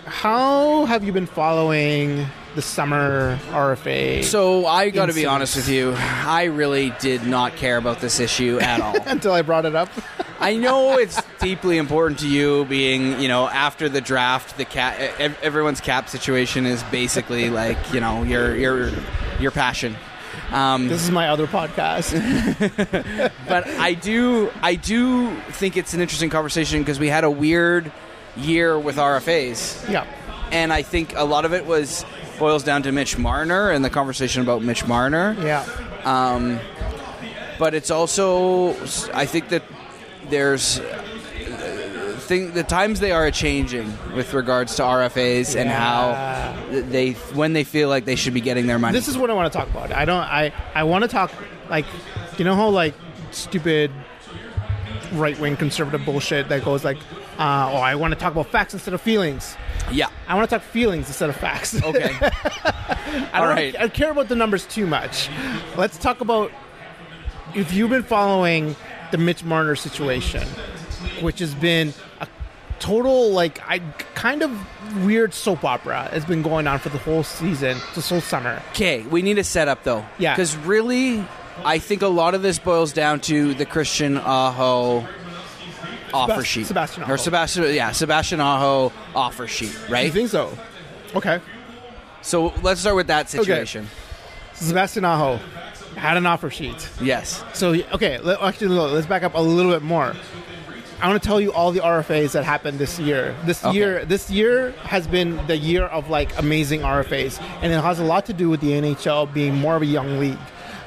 how have you been following the summer RFA So I got to be honest with you. I really did not care about this issue at all. [laughs] until I brought it up? [laughs] I know it's deeply important to you, being you know after the draft, the cap, everyone's cap situation is basically like you know your your your passion. Um, this is my other podcast. [laughs] but I do I do think it's an interesting conversation because we had a weird year with RFAs, yeah. and I think a lot of it was boils down to Mitch Marner and the conversation about Mitch Marner. Yeah. Um, but it's also, I think that there's thing, the times they are changing with regards to RFAs and how they when they feel like they should be getting their money. This is what I want to talk about. I don't. I I want to talk like, you know how like stupid right wing conservative bullshit that goes like, uh, oh, I want to talk about facts instead of feelings. yeah. I want to talk feelings instead of facts. [laughs] Okay. I All don't right. I care about the numbers too much. Let's talk about if you've been following the Mitch Marner situation, which has been a total like I kind of weird soap opera has been going on for the whole season, this whole summer. Okay, we need a setup though. Yeah. Because really, I think a lot of this boils down to the Christian Aho offer Sebas- sheet. Sebastian Or Sebastian, yeah, Sebastian Aho offer sheet, You right? think so? Okay. So let's start with that situation. Sebastian Aho had an offer sheet. Yes. So okay, let, actually no, let's back up a little bit more. I want to tell you all the RFAs that happened this year. This Okay. year, this year has been the year of like amazing RFAs, and it has a lot to do with the NHL being more of a young league.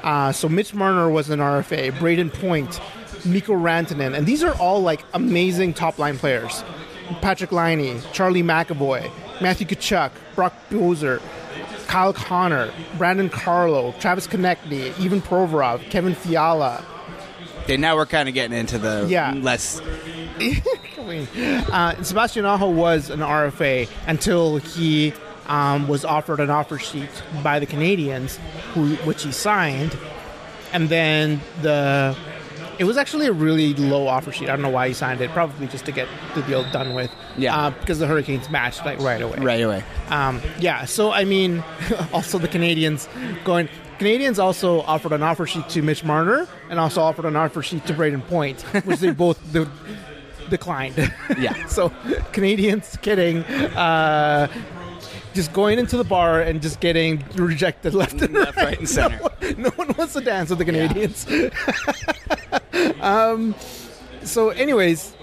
Uh, so Mitch Marner was an RFA, Brayden Point, Mikko Rantanen, and these are all like amazing top line players. Patrik Laine, Charlie McAvoy, Matthew Tkachuk, Brock Boeser, Kyle Connor, Brandon Carlo, Travis Konecny, even Provorov, Kevin Fiala, Okay, now we're kind of getting into the Yeah. less. [laughs] Uh, Sebastian Aho was an RFA until he um, was offered an offer sheet by the Canadiens, who which he signed, and then the it was actually a really low offer sheet. I don't know why he signed it. Probably just to get the deal done with. Yeah. uh, because the Hurricanes matched like right away. Right away. Um, yeah, so I mean, [laughs] also the Canadiens going. Canadiens also offered an offer sheet to Mitch Marner and also offered an offer sheet to Brayden Point, which they both [laughs] de- declined. Yeah. [laughs] so Canadiens kidding, uh, just going into the bar and just getting rejected left and Left, right. right, and center. No, one- no one wants to dance with the Canadiens. [laughs] um, so, anyways.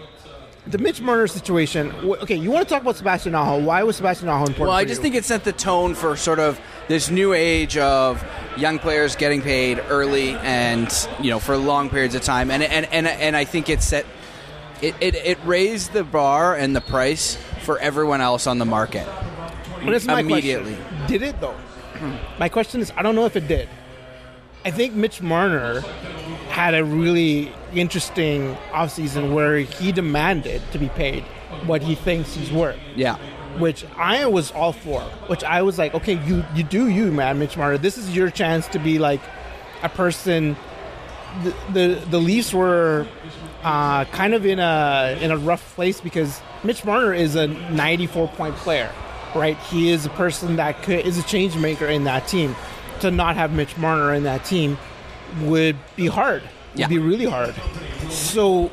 The Mitch Marner situation. Okay, you want to talk about Sebastian Aho? Why was Sebastian Aho important? Well, I just you? think it set the tone for sort of this new age of young players getting paid early and you know for long periods of time, and and and, and I think it set it, it it raised the bar and the price for everyone else on the market. But that's my immediately. question. Did it though? My question is, I don't know if it did. I think Mitch Marner had a really interesting offseason where he demanded to be paid what he thinks he's worth, Yeah, which I was all for. Which I was like, okay, you you do you, man, Mitch Marner. This is your chance to be like a person. The the, the Leafs were uh, kind of in a in a rough place because Mitch Marner is a 94 point player, right? He is a person that could, is a change maker in that team. To not have Mitch Marner in that team would be hard. Would be really hard. So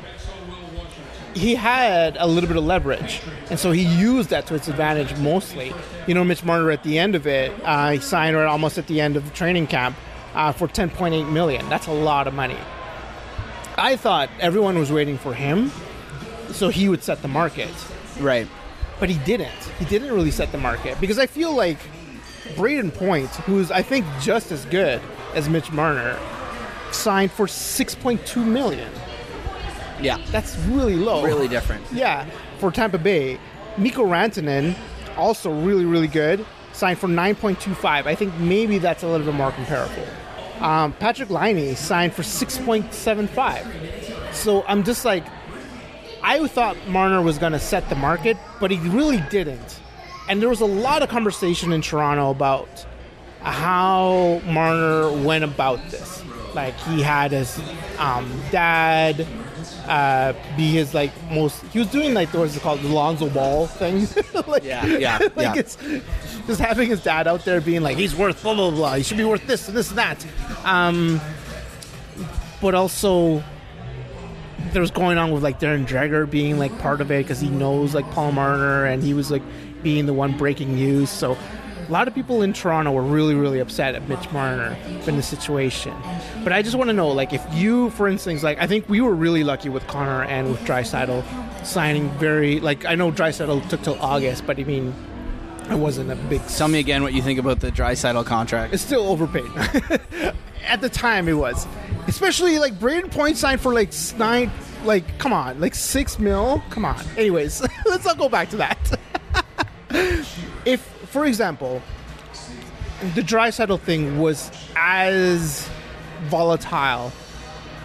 he had a little bit of leverage, and so he used that to its advantage mostly. You know, Mitch Marner at the end of it, uh, he signed right almost at the end of the training camp uh, for 10.8 million. That's a lot of money. I thought everyone was waiting for him, so he would set the market, right. but he didn't. He didn't really set the market because I feel like Brayden Point, who's I think just as good as Mitch Marner, signed for 6.2 million. Yeah, That's really low. really different. Yeah, for Tampa Bay. Mikko Rantanen, also really, really good, signed for 9.25. I think maybe that's a little bit more comparable. Um, Patrik Laine signed for 6.75. So I'm just like, I thought Marner was going to set the market, but he really didn't. And there was a lot of conversation in Toronto about how Marner went about this. Like he had his um, dad uh, be his like most. He was doing like what's it called, the Lonzo Ball thing. [laughs] like, Yeah, yeah, [laughs] like yeah. it's just having his dad out there being like, he's worth blah blah blah. He should be worth this and this and that. Um, but also there was going on with like Darren Dreger being like part of it because he knows like Paul Marner and he was like being the one breaking news. So a lot of people in Toronto were really really upset at Mitch Marner in the situation. But I just want to know like if you, for instance, like I think we were really lucky with Connor and with Draisaitl signing very like I know Draisaitl took till August, but I mean it wasn't a big. Tell me again what you think about the Draisaitl contract. It's still overpaid. [laughs] At the time, it was, especially like Brayden Point signed for like nine, like come on, like six mil. Come on. Anyways, [laughs] let's not go back to that. [laughs] if, for example, the Draisaitl thing was as volatile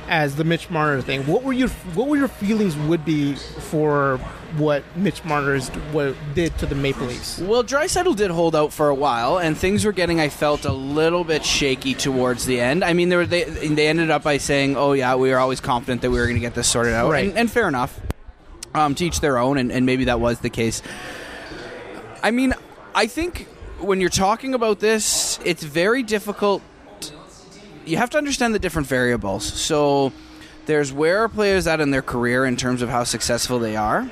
as the Mitch Marner thing, what were your what were your feelings would be for what Mitch Marner's what did to the Maple Leafs? Well, Draisaitl did hold out for a while, and things were getting, I felt, a little bit shaky towards the end. I mean, they were, they, they ended up by saying, "Oh yeah, we were always confident that we were going to get this sorted out," Right. and, and fair enough. Um, to each their own, and, and maybe that was the case. I mean, I think when you're talking about this, it's very difficult. You have to understand the different variables. So, there's where are players at in their career in terms of how successful they are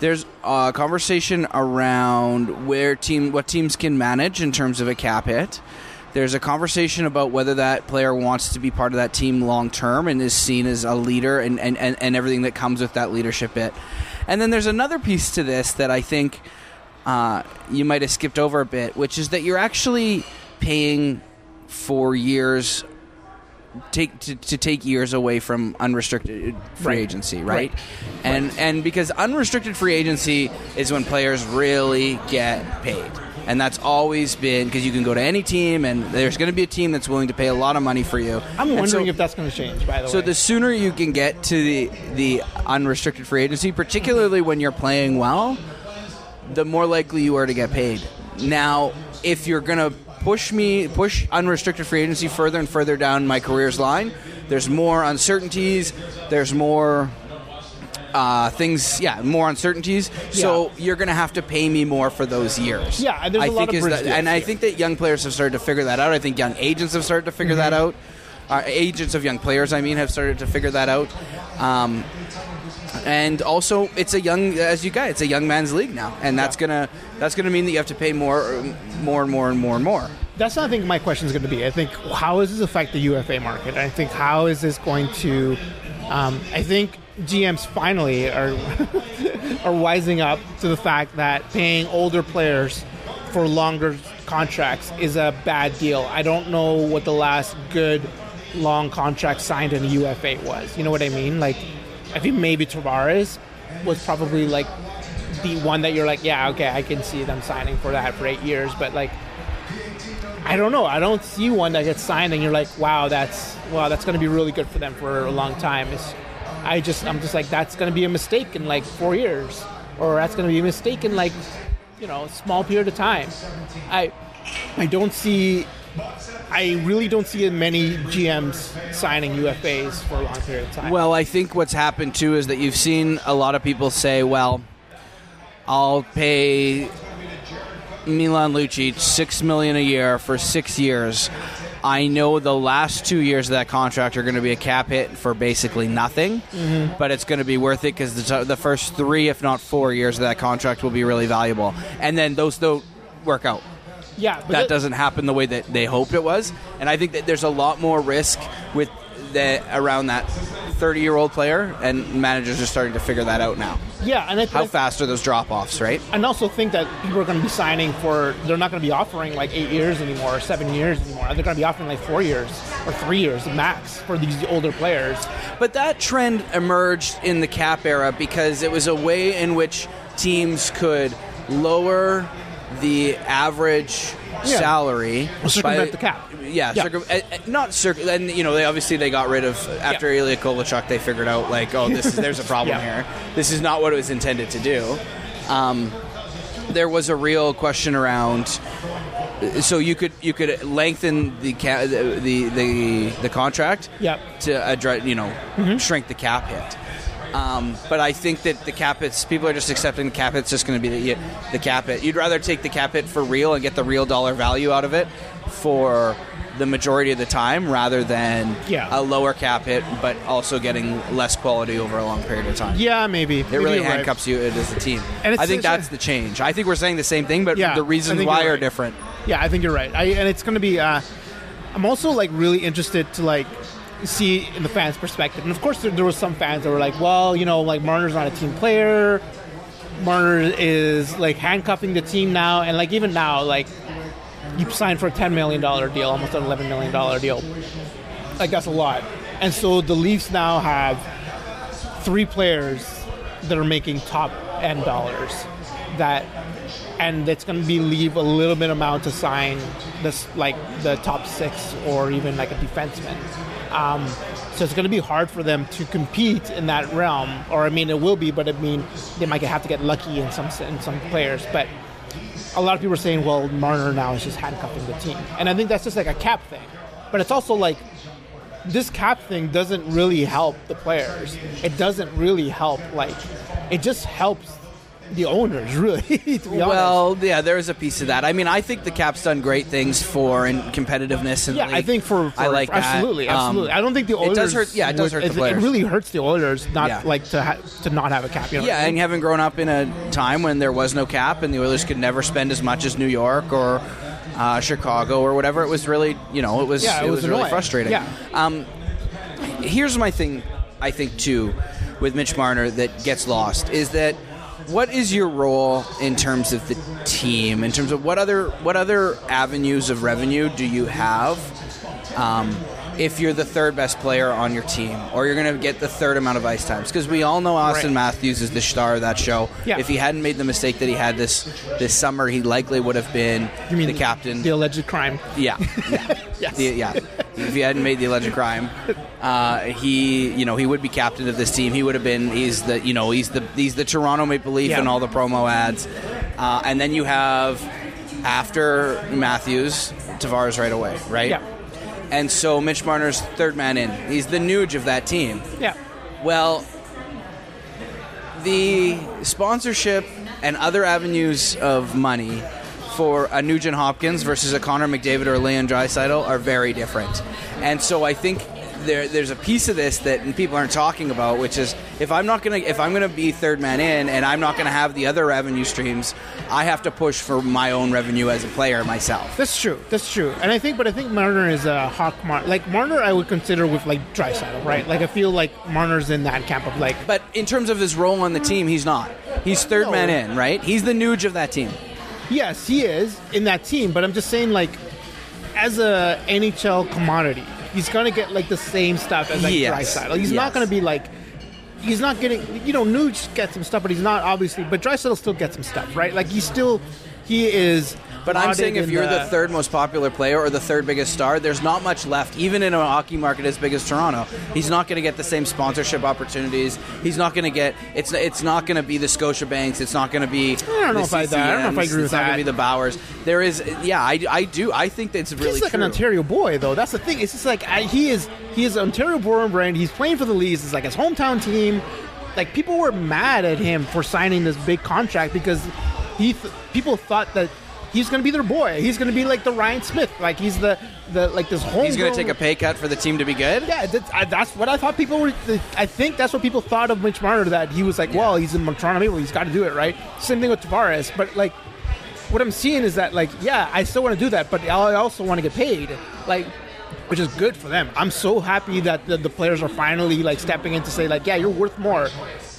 there's a conversation around where team what teams can manage in terms of a cap hit. There's a conversation about whether that player wants to be part of that team long term and is seen as a leader and, and, and, and everything that comes with that leadership bit. And then there's another piece to this that I think uh, you might have skipped over a bit, which is that you're actually paying for years take to, to take years away from unrestricted free Right. agency, right? Right. And and because unrestricted free agency is when players really get paid. And that's always been because you can go to any team, and there's going to be a team that's willing to pay a lot of money for you. I'm And wondering so- if that's going to change. By the so way, so the sooner you can get to the the unrestricted free agency, particularly when you're playing well, the more likely you are to get paid. Now, if you're gonna push me push unrestricted free agency further and further down my career's line, there's more uncertainties. There's more uh, things, yeah, more uncertainties. So you're going to have to pay me more for those years. Yeah, and there's I a lot think of that- and I think that young players have started to figure that out. I think young agents have started to figure that Mm-hmm. out. Uh, agents of young players, I mean, have started to figure that out. Um, and also, it's a young, as you guys it's a young man's league now, and that's gonna that's gonna mean that you have to pay more, more and more and more and more. that's not I think my question is going to be. I think how does this affect the UFA market? I think how is this going to? Um, I think GMs finally are [laughs] are wising up to the fact that paying older players for longer contracts is a bad deal. I don't know what the last good long contract signed in a UFA was. You know what I mean? Like, I think maybe Tavares was probably like the one that you're like, yeah, okay, I can see them signing for that for eight years, but like. I don't know. I don't see one that gets signed and you're like, wow, that's wow, that's going to be really good for them for a long time. It's, I just, I'm just like, that's going to be a mistake in like four years, or that's going to be a mistake in like, you know, a small period of time. I, I don't see, I really don't see many GMs signing UFAs for a long period of time. Well, I think what's happened too is that you've seen a lot of people say, "Well, I'll pay Milan Lucic six million a year for six years." I know the last two years of that contract are going to be a cap hit for basically nothing, mm-hmm. but it's going to be worth it because the, the first three, if not four years of that contract will be really valuable, and then those don't work out yeah, but that that- doesn't happen the way that they hoped it was. And I think that there's a lot more risk with the around that 30 year old player, and managers are starting to figure that out now. yeah, and I, How I- fast are those drop offs, right? and also think that people are going to be signing for they're not going to be offering like eight years anymore or seven years anymore they're going to be offering like four years or three years max for these older players But that trend emerged in the cap era because it was a way in which teams could lower the average Yeah. salary circumvent the cap. Yeah, Yeah. Circum- uh, uh, not circ. And you know, they obviously they got rid of after Yeah. Ilya Kovalchuk. They figured out like, oh, this is there's a problem [laughs] Yeah. here. This is not what it was intended to do. Um, there was a real question around so you could you could lengthen the ca- the, the the the contract Yep. to address you know shrink the cap hit. Um, but I think that the cap hits people are just accepting the cap hit's just going to be the the cap hit. You'd rather take the cap hit for real and get the real dollar value out of it for the majority of the time rather than Yeah. a lower cap hit but also getting less quality over a long period of time. Yeah, maybe. It really Maybe right. handcuffs you as a team. And I think that's the change. I think we're saying the same thing, but Yeah, the reasons why you're different. Yeah, I think you're right. I, and it's going to be. Uh, I'm also like really interested to like see in the fans' perspective. And of course, there, there was some fans that were like, "Well, you know, like Marner's not a team player. Marner is like handcuffing the team now, and like even now, like you signed for a 10 million dollar deal, almost an 11 million dollar deal. Like that's a lot. And so the Leafs now have three players that are making top end dollars that and it's going to be leave a little bit amount to sign this like the top six or even like a defenseman um, so it's going to be hard for them to compete in that realm or i mean it will be but i mean they might have to get lucky in some in some players. But a lot of people are saying well marner now is just handcuffing the team. And i think that's just like a cap thing. But it's also like this cap thing doesn't really help the players. It doesn't really help like it just helps the owners really. [laughs] to be honest. Well, yeah, there is a piece of that. I mean, I think the cap's done great things for and competitiveness. The yeah, I think for, for I like that. absolutely, Um, absolutely. I don't think the it Oilers. does hurt- yeah, it does would- hurt the players. It really hurts the Oilers not Yeah. like to ha- to not have a cap. You know what I Yeah, mean? and having grown up in a time when there was no cap and the Oilers could never spend as much as New York or uh, Chicago or whatever, it was really, you know, it was Yeah, it it was was really frustrating. Yeah. Um, here's my thing, I think too, with Mitch Marner that gets lost is that what is your role in terms of the team? In terms of what other what other avenues of revenue do you have? Um, if you're the third best player on your team, or you're going to get the third amount of ice times, because we all know Austin Right. Matthews is the star of that show. Yeah. If he hadn't made the mistake that he had this this summer, he likely would have been You mean the captain. the alleged crime? Yeah, yeah, [laughs] Yes. The- yeah. If he hadn't made the alleged crime, uh, he, you know, he would be captain of this team. He would have been. He's the, you know, he's the he's the Toronto Maple Leaf Yeah. in all the promo ads, uh, and then you have after Matthews, Tavares right away, right? Yeah. And so Mitch Marner's third man in. He's the Nuge of that team. Yeah. Well, the sponsorship and other avenues of money for a Nugent Hopkins versus a Connor McDavid or a Leon Draisaitl are very different. And so I think there, there's a piece of this that people aren't talking about, which is if I'm not gonna if I'm gonna be third man in and I'm not gonna have the other revenue streams, I have to push for my own revenue as a player myself. That's true. That's true. And I think, but I think Marner is a hawk. Mar- like Marner, I would consider with like Draisaitl, right? Like I feel like Marner's in that camp of like But in terms of his role on the team, he's not. He's third No. man in, right? He's the Nuge of that team. Yes, he is in that team, but I'm just saying, like, as a NHL commodity, he's gonna get like the same stuff as like Yes. Draisaitl. He's Yes. not gonna be like, he's not getting, you know, Nuge gets some stuff, but he's not obviously. But Draisaitl still gets some stuff, right? Like he's still, he is. But I'm saying if you're the third most popular player or the third biggest star, there's not much left, even in a hockey market as big as Toronto. He's not going to get the same sponsorship opportunities. He's not going to get it's it's not going to be the Scotia Banks. It's not going to be. I don't know the if I- I don't know if I agree with It's not going to be the Bauers. There is, yeah, I, I do. I think that's really he's like true. an Ontario boy, though. That's the thing. It's just like I, he is. He is an Ontario born brand. He's playing for the Leafs. It's like his hometown team. Like people were mad at him for signing this big contract because he th- people thought that he's going to be their boy. He's going to be like the Ryan Smyth. Like he's the the like this whole. He's going to take a pay cut for the team to be good. Yeah, that's, I, that's what I thought people were. I think that's what people thought of Mitch Marner. That he was like, well, he's in Toronto Maple. He's got to do it, right? Same thing with Tavares. But like, what I'm seeing is that like, yeah, I still want to do that, but I also want to get paid. Like, which is good for them. I'm so happy that the, the players are finally like stepping in to say like, yeah, you're worth more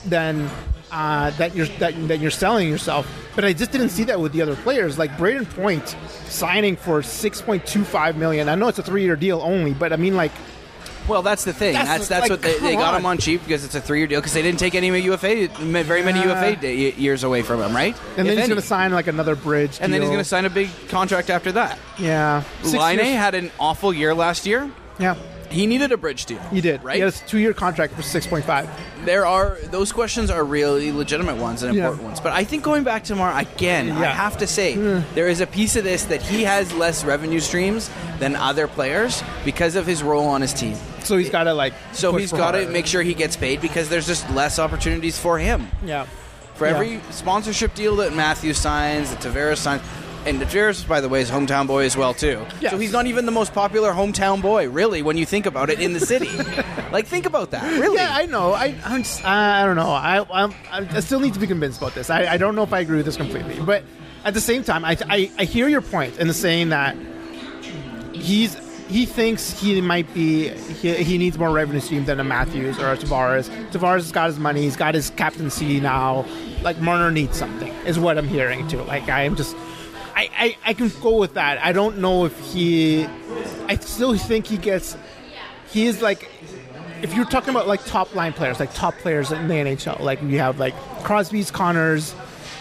than. Uh, that you're that, that you're selling yourself, but I just didn't see that with the other players. Like Brayden Point signing for six point two five million. I know it's a three year deal only, but I mean like Well, that's the thing. That's That's that's, like, what they, they got him on cheap because it's a three-year deal because they didn't take any UFA, very many Yeah. UFA day, years away from him, right? And If then he's going to sign like another bridge. and then he's going to sign a big contract after that. Yeah. Six Laine years- had an awful year last year. Yeah, He needed a bridge deal. he did. right? He has a two-year contract for six point five. there are those questions are really legitimate ones and Yeah. important ones. But I think going back to Mar again, I have to say there is a piece of this that he has less revenue streams than other players because of his role on his team. So he's got to like. So he's got to make sure he gets paid because there's just less opportunities for him. Yeah. For Yeah. every sponsorship deal that Matthew signs, that Tavares signs, and Tavares, by the way, is hometown boy as well too. Yes. So he's not even the most popular hometown boy, really, when you think about it in the city. [laughs] like, think about that, really. Yeah, I know. I I'm just, I don't know. I I'm, I still need to be convinced about this. I, I don't know if I agree with this completely, but at the same time, I, I I hear your point in the saying that he's he thinks he might be he, he needs more revenue stream than a Matthews or a Tavares. Tavares has got his money. He's got his captaincy now. Like Marner needs something, is what I'm hearing too. Like I am just. I, I, I can go with that. I don't know if he. I still think he gets. He is like if you're talking about like top line players, like top players in the NHL, like you have like Crosby's, Connors,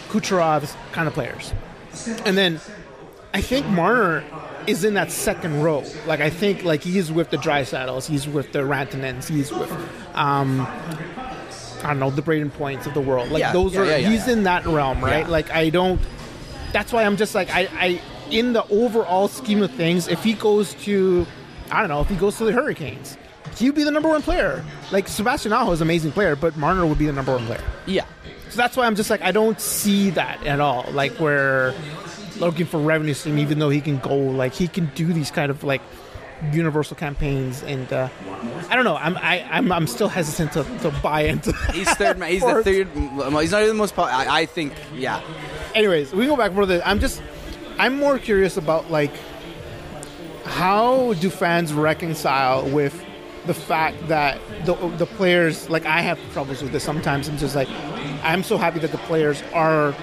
Kucherov's kind of players, and then I think Marner is in that second row. Like I think like he's with the Draisaitls, he's with the Rantanens, he's with um, I don't know the Brayden Points of the world. Like Yeah, those yeah, are yeah, he's in that realm, right? Like I don't. That's why I'm just like I, I in the overall scheme of things. If he goes to, I don't know, if he goes to the Hurricanes, he would be the number one player. Like Sebastian Aho is an amazing player, but Marner would be the number one player. Yeah. So that's why I'm just like I don't see that at all. Like we're looking for revenue stream, even though he can go like he can do these kind of like universal campaigns, and uh, I don't know. I'm I, I'm I'm still hesitant to, to buy into. He's third. ma- He's the [laughs] third. He's not even the most. I, I think. Yeah. Anyways, we go back for the. I'm just I'm more curious about like how do fans reconcile with the fact that the the players like I have troubles with this sometimes. I'm just like I'm so happy that the players are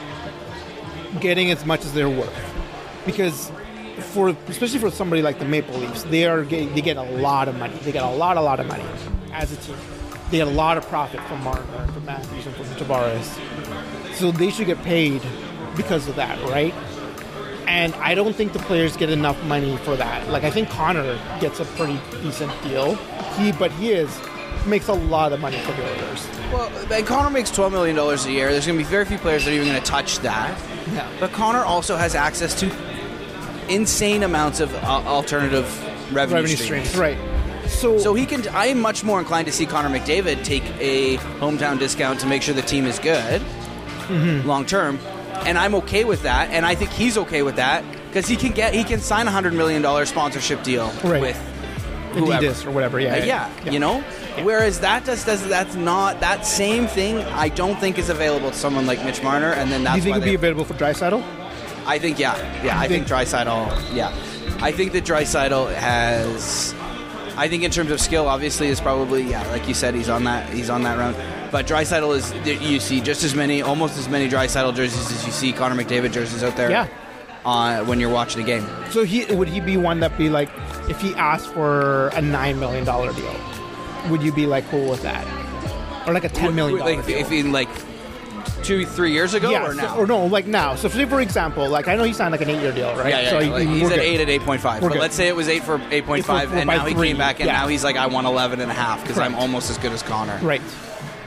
getting as much as they're worth because for especially for somebody like the Maple Leafs, they are getting, they get a lot of money. They get a lot, a lot of money as a team. They get a lot of profit from Martin, from Matthews, and from Tavares. So they should get paid because of that, right? And I don't think the players get enough money for that. Like I think Connor gets a pretty decent deal. He, but he is makes a lot of money for the Oilers. Well, and Connor makes twelve million dollars a year. There's going to be very few players that are even going to touch that. Yeah. But Connor also has access to insane amounts of uh, alternative revenue, Revenue streams, right? So, So he can. I am much more inclined to see Connor McDavid take a hometown discount to make sure the team is good Mm-hmm. long term, and I'm okay with that. And I think he's okay with that because he can get he can sign a hundred million dollar sponsorship deal Right. with whoever. Adidas or whatever. Yeah, Uh, yeah, you know. Whereas that just does that's not that same thing. I don't think is available to someone like Mitch Marner, and then Do you think it'd be available for Draisaitl? I think yeah, yeah. I think think- Draisaitl, yeah. I think that Draisaitl has. I think in terms of skill, obviously, is probably yeah, like you said, he's on that he's on that round. But Draisaitl is you see just as many, almost as many Draisaitl jerseys as you see Connor McDavid jerseys out there. Yeah. Uh, when you're watching a game, So he would he be one that be like if he asked for a nine million dollar deal, would you be like cool with that, or like a ten million dollar like deal? if in like two, three years ago yeah, or so- now. or no, like now. So, say for example, like I know he signed like an eight year deal, right? Yeah, yeah, so yeah. he- Like, he's at good. eight at eight point five. We're But good. let's say it was eight for eight point five, and now he came back, and Yeah. now he's like, I want 11 and a half because I'm almost as good as Connor. Right.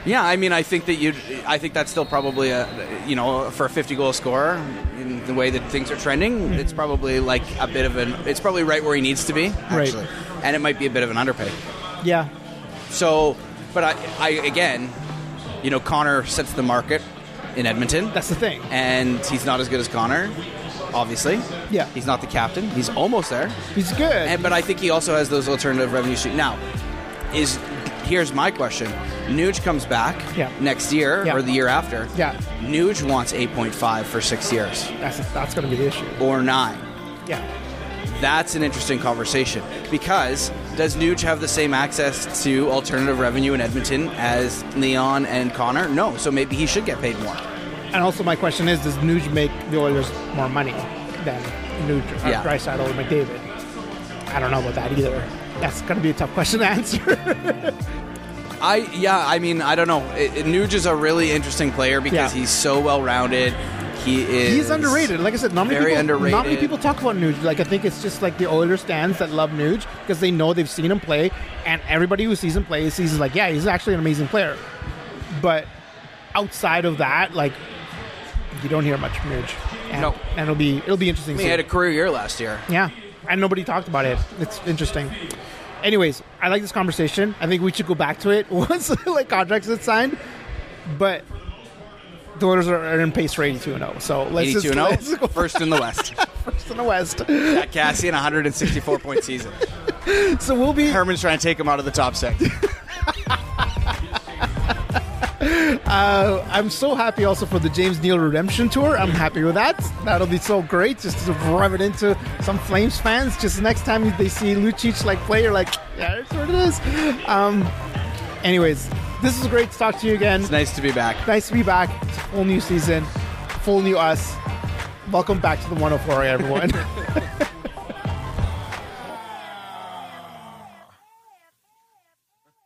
Yeah, I mean, I think that you, I think that's still probably a, you know, for a 50 goal scorer, in the way that things are trending, Mm-hmm. it's probably like a bit of an, it's probably right where he needs to be, Right. actually, and it might be a bit of an underpay. Yeah. So, but I, I again, you know, Connor sets the market in Edmonton, That's the thing. and he's not as good as Connor, obviously. Yeah. He's not the captain. He's almost there. He's good. And, but I think he also has those alternative revenue streams. Now, is here's my question: Nuge comes back Yeah. next year Yeah. or the year after. Yeah. Nuge wants 8.5 for six years that's that's going to be the issue. or nine. Yeah. That's an interesting conversation because does Nuge have the same access to alternative revenue in Edmonton as Leon and Connor? No, so maybe he should get paid more. And also, my question is: Does Nuge make the Oilers more money than Nuge, uh, Yeah. Draisaitl, or McDavid? I don't know about that either. That's going to be a tough question to answer. [laughs] I yeah, I mean, I don't know. It, it- Nuge is a really interesting player because Yeah. he's so well rounded. he is. He's underrated. Like I said, not many Very people, underrated. Not many people talk about Nuge. Like I think it's just like the Oilers stands that love Nuge because they know they've seen him play, and everybody who sees him play sees like, yeah, he's actually an amazing player. But outside of that, like you don't hear much from Nuge. And, No. and it'll be it'll be interesting. to He see. had a career year last year. Yeah, and nobody talked about it. It's interesting. Anyways, I like this conversation. I think we should go back to it [laughs] once like contracts get signed. But the Oilers are, are in pace for 82 and 0. So let's 82 just and oh? let's 0, first in the West. [laughs] first in the West. Pat Kassian, 164 point season. [laughs] So we'll be Herman's trying to take him out of the top six. Uh, I'm so happy also for the James Neal Redemption Tour. I'm happy with that. That'll be so great just to rub it into some Flames fans. Just the next time they see Lucic like play, you're like, yeah, that's what it is. Um, anyways, this is great to talk to you again. It's nice to be back. Nice to be back. It's a full new season, full new us. Welcome back to the 104, everyone. [laughs]